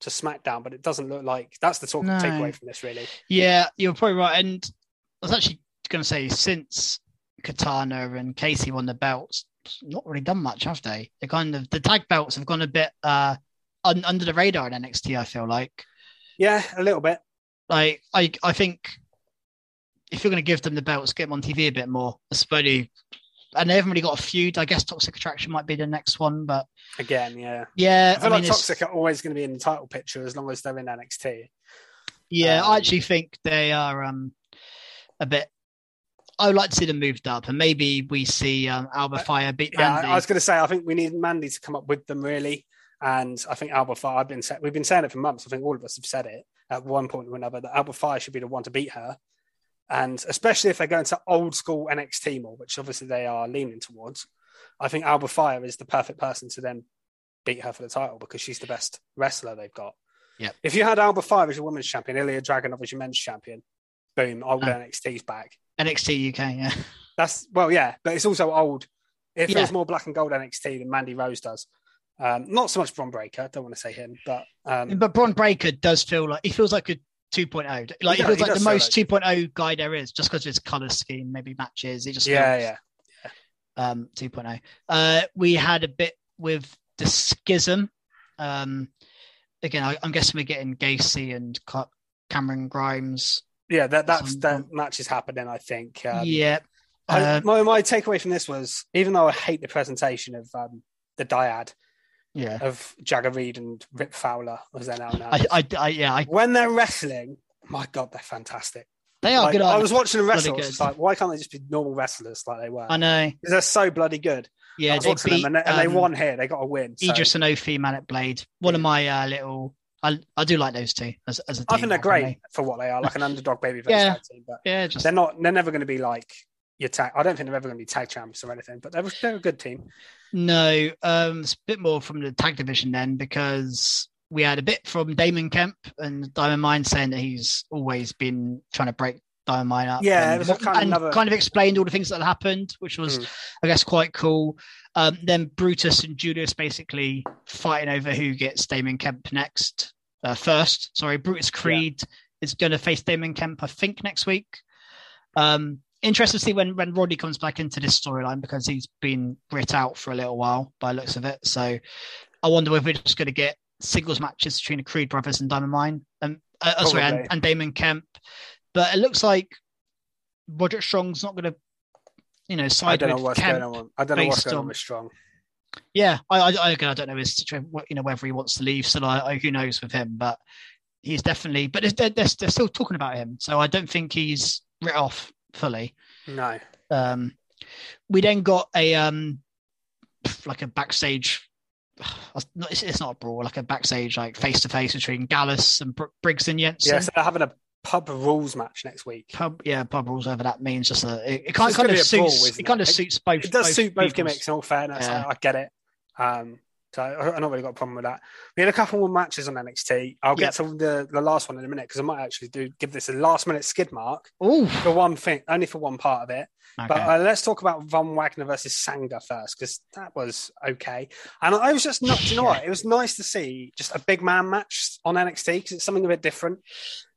to SmackDown, but it doesn't look like that's the talk No. takeaway from this, really. Yeah, you're probably right. And I was actually going to say, since Katana and Casey won the belts, not really done much, have they? They kind of the tag belts have gone a bit uh un, under the radar in NXT. I feel like, Yeah, a little bit. Like I I think if you're going to give them the belts, get them on TV a bit more. Especially, and they haven't really got a feud. I guess Toxic Attraction might be the next one, but Again, yeah. yeah, I feel mean, like Toxic are always going to be in the title picture as long as they're in NXT. Yeah, Um, I actually think they are um a bit. I would like to see them moved up, and maybe we see um, Alba Fyre beat Yeah, Mandy. I was going to say I think we need Mandy to come up with them really, and I think Alba Fyre. I've been we've been saying it for months. I think all of us have said it at one point or another that Alba Fyre should be the one to beat her, and especially if they're going to old school NXT more, which obviously they are leaning towards. I think Alba Fyre is the perfect person to then beat her for the title because she's the best wrestler they've got. Yep. If you had Alba Fyre as your women's champion, Ilja Dragunov as your men's champion, boom, old Oh. Uh, NXT's back. NXT UK. Yeah, That's well, yeah, but it's also old. It feels Yeah. more black and gold NXT than Mandy Rose does. Um, not so much Bron Breakker. I don't want to say him, but um, but Bron Breakker does feel like he feels like a 2.0. Like he, does- feels he like the most like- 2.0 guy there is, just because of his color scheme, maybe matches. He just yeah, feels, yeah, um 2.0 uh we had a bit with the schism um again I, i'm guessing we're getting gacy and cameron grimes yeah. That that's that match is happening. I think. Um, yeah I, uh, my my takeaway from this was, even though I hate the presentation of um, the dyad yeah of Jagger Reid and Rip Fowler, as they're now known, I, I, I yeah I, when they're wrestling, my god, they're fantastic. they are Like, good I was watching them wrestle. It's like, why can't they just be normal wrestlers like they were? i know 'Cause they're so bloody good. yeah they beat and, they, and they um, won here. They got a win. So idris and ofi man at blade one of my uh little I, I do like those two as, as a team I think they're great definitely. for what they are, like an underdog baby Yeah. team. But yeah just they're not. They're never going to be like your tag. I don't think they're ever going to be tag champs or anything. But they're, they're a good team. No, um, it's a bit more from the tag division then because we had a bit from Damon Kemp and Diamond Mine saying that he's always been trying to break Diamond Mine up. Yeah, and, it was a kind of another- kind of explained all the things that had happened, which was, Mm. I guess, quite cool. Um, then Brutus and Julius basically fighting over who gets Damon Kemp next. Uh, first, sorry, Brutus Creed is going to face Damon Kemp, I think, next week. Um, interested to see when when Roddy comes back into this storyline because he's been grit out for a little while by the looks of it. So I wonder if we're just going to get singles matches between the Creed brothers and Diamond Mine, and uh, uh, sorry, and, and Damon Kemp. But it looks like Roddy Strong's not going to, you know, I side don't know with what's Kemp. going on. I don't know what's going on on- with Strong. Yeah, I, I, I, again, I don't know his situation, you know, whether he wants to leave. So I, I, who knows with him, but he's definitely. But they're, they're, they're still talking about him, so I don't think he's writ off fully. No. Um, we then got a um, like a backstage. It's, it's not a brawl, like a backstage, like face to face between Gallus and Br- Briggs and Jensen. Yeah, so they're having a pub rules match next week. Pub, yeah, pub rules over that means just a it, it kind, kind of a brawl, suits it kind of suits both. It does suit both people's- gimmicks. In all fairness, Yeah. I, I get it. Um, so I, I not really got a problem with that. We had a couple more matches on NXT. I'll get to the, the last one in a minute because I might actually do give this a last minute skid mark Ooh, for one thing, only for one part of it. okay. But uh, let's talk about Von Wagner versus Sanga first, because that was okay. And I was just not, do you know what? It was nice to see just a big man match on NXT because it's something a bit different.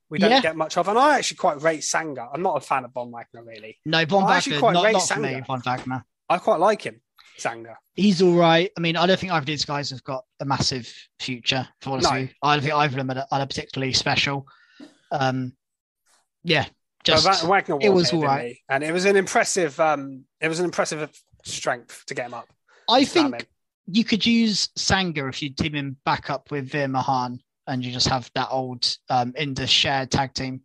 We don't Yeah. get much of. And I actually quite rate Sanga. I'm not a fan of Von Wagner, really. no, Von I actually Wagner, quite not, rate not for me. Von Wagner, I quite like him, Sanga. he's all right. I mean, I don't think either of these guys have got a massive future. For honest No. I don't think either of them are, are particularly special. Um, yeah, just Wagner it was all he? and it was an impressive. Um, it was an impressive strength to get him up. I think you could use Sanga if you team him back up with Veer Mahan and you just have that old um in the shared tag team.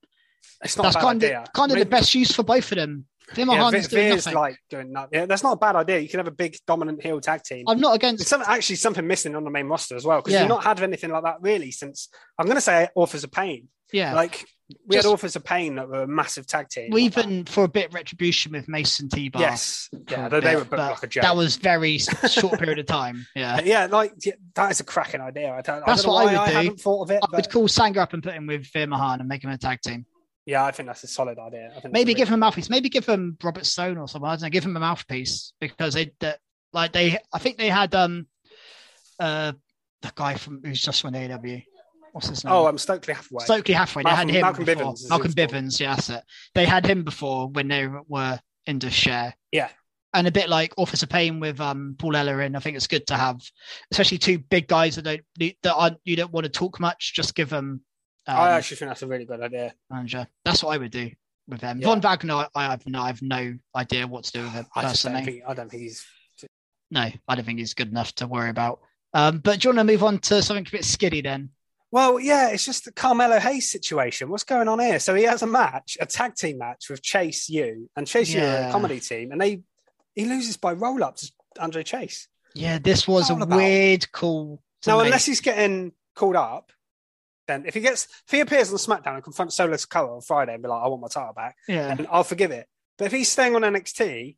It's not That's kind idea. of kind of I mean, the best use for both of them. Veer Yeah, is doing nothing. like doing nothing. Yeah, that's not a bad idea. You can have a big dominant heel tag team. I'm not against. some, actually something missing on the main roster as well because Yeah. you've not had anything like that really since I'm going to say Authors of Pain. Yeah, Like we Just- had Authors of Pain that were a massive tag team. we like that. even for a bit retribution with Mace and T-Bar. yes, yeah, they, bit, were booked like a joke. That was very short period of time. Yeah, yeah, like yeah, that is a cracking idea. I don't, That's I don't know what I would I do. haven't thought of it. I but would call Sanga up and put him with Veer Mahan and make him a tag team. Yeah, I think that's a solid idea. I think Maybe a give him a mouthpiece. Maybe give him Robert Stone or someone. I don't know. Give him a mouthpiece because they that like they. I think they had um uh the guy from who's just from AW. What's his name? Oh, I'm Stokely Hathaway. Stokely Halfway. They Malcolm- had him. Malcolm before. Bivens Malcolm. Bivens. Yeah, that's it. They had him before when they were in the share. Yeah. And a bit like Authors of Pain with um, Paul Ellering. I think it's good to have, especially two big guys that don't that aren't, you don't want to talk much. Just give them um, I actually think that's a really good idea. manager. That's what I would do with them. Yeah. Von Wagner, I have no, I have no idea what to do with him I don't personally. think I don't think he's No, I don't think he's good enough to worry about. Um, but do you want to move on to something a bit skiddy then? Well, yeah, it's just the Carmelo Hayes situation. What's going on here? So he has a match, a tag team match with Chase U, and Chase U Yeah. a comedy team, and they he loses by roll up to Andre Chase. Yeah, this was a weird call. Now, unless he's getting called up, then if he gets if he appears on SmackDown and confronts Solo Sikoa on Friday and be like, "I want my title back," yeah, and I'll forgive it. But if he's staying on NXT,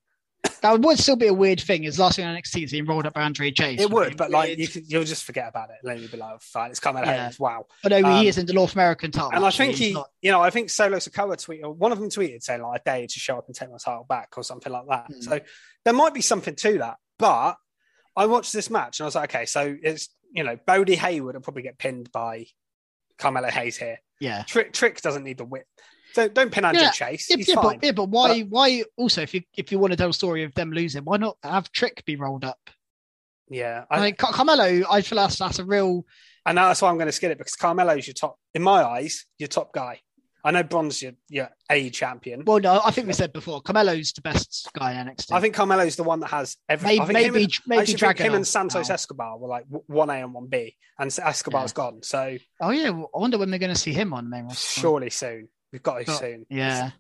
that would still be a weird thing. Is last thing on NXT is being rolled up by Andre Chase. it would. But like you could, you'll just forget about it, then you'll be like, "Fine, it's Carmelo Yeah. Hayes." Wow. But no, um, he is in the North American title. And I think he, not- you know, I think Solo Sikoa tweeted, one of them tweeted saying like, I dare you to show up and take my title back or something like that. Mm. So there might be something to that. But I watched this match and I was like, okay, so it's, you know, Bodhi Hayward will probably get pinned by Carmelo Hayes here. yeah. Trick Trick doesn't need the whip. So don't pin Andrew Yeah, Chase. Yeah, He's yeah, fine. but, yeah, but why? why also, if you if you want to tell a story of them losing, why not have Trick be rolled up? yeah. I, I, mean, Car- Carmelo, I feel that's that's a real. and that's why I'm going to skid it because Carmelo's your top, in my eyes, your top guy. I know Bron's your, your A champion. Well, no, I think we said before, Carmelo's the best guy in NXT. I think Carmelo's the one that has every. maybe maybe and- maybe him and Santos Escobar were like one A and one B, and Escobar's gone. So Oh yeah, well, I wonder when we're going to see him on the main roster. surely soon. We've got to Got- soon. Yeah,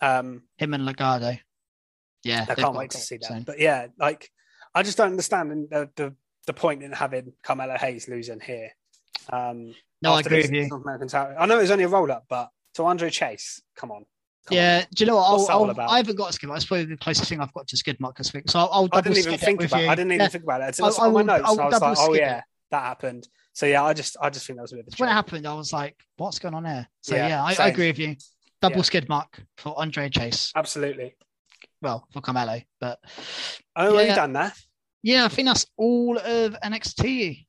Um, him and Legado. Yeah, I can't wait to see that. soon. But yeah, like I just don't understand the the, the point in having Carmelo Hayes losing here. Um, No, I agree with you. I know it was only a roll up, but to Andre Chase, come on. Come Yeah, do you know what? I'll, I'll. I haven't got a skid mark. That's probably the closest thing I've got to skid mark this week. So I'll, I'll on. I didn't even skid think about. you. I didn't even Yeah. think about it until I- I saw I on my notes. I and will I was like, oh yeah, it. that happened. So yeah, I just I just think that was a bit of a when it happened, I was like, "What's going on here?" So Yeah, yeah, I, I agree with you. Double Yeah. skid mark for Andre Chase. Absolutely. Well, for Carmelo, but Oh, Yeah. done there. yeah, I think that's all of NXT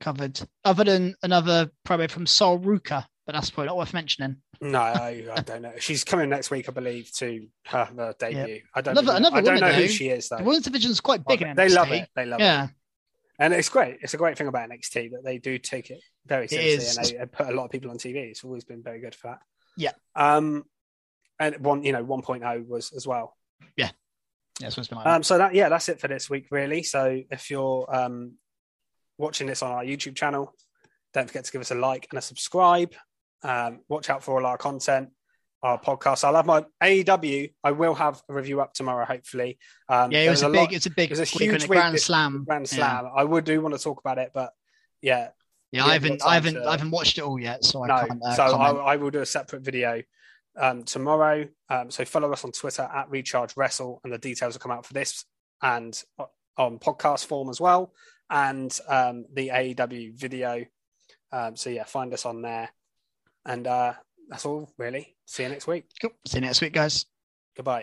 covered, other than another promo from Sol Ruka, but that's probably not worth mentioning. No, I, I don't know. She's coming next week, I believe, to her, her debut. I don't. Even- another I don't know who she is though. The women's division's quite big NXT. they love it. They love it, Yeah, and it's great. It's a great thing about NXT that they do take it very seriously, is. and they, put a lot of people on TV. It's always been very good for that. Yeah. Um, and one, you know, 1.0 was as well. yeah, so it's been like Um, so that yeah, that's it for this week, really. So if you're um watching this on our YouTube channel, don't forget to give us a like and a subscribe. Um, watch out for all our content, our podcast. I'll have my AEW. I will have a review up tomorrow, hopefully. Um, yeah, it was a lot- big, it's a big, it was a huge on a week Grand Slam. Grand Yeah. Slam. I would do want to talk about it, but yeah, Yeah, Yeah, I haven't, I haven't, to- I haven't watched it all yet, so I no. can't. Uh, so I. I will do a separate video um, tomorrow. Um, so follow us on Twitter at Recharge Wrestle, and the details will come out for this and on podcast form as well, and um, the AEW video. Um, so yeah, find us on there, and uh, that's all really. See you next week. Cool. See you next week, guys. Goodbye.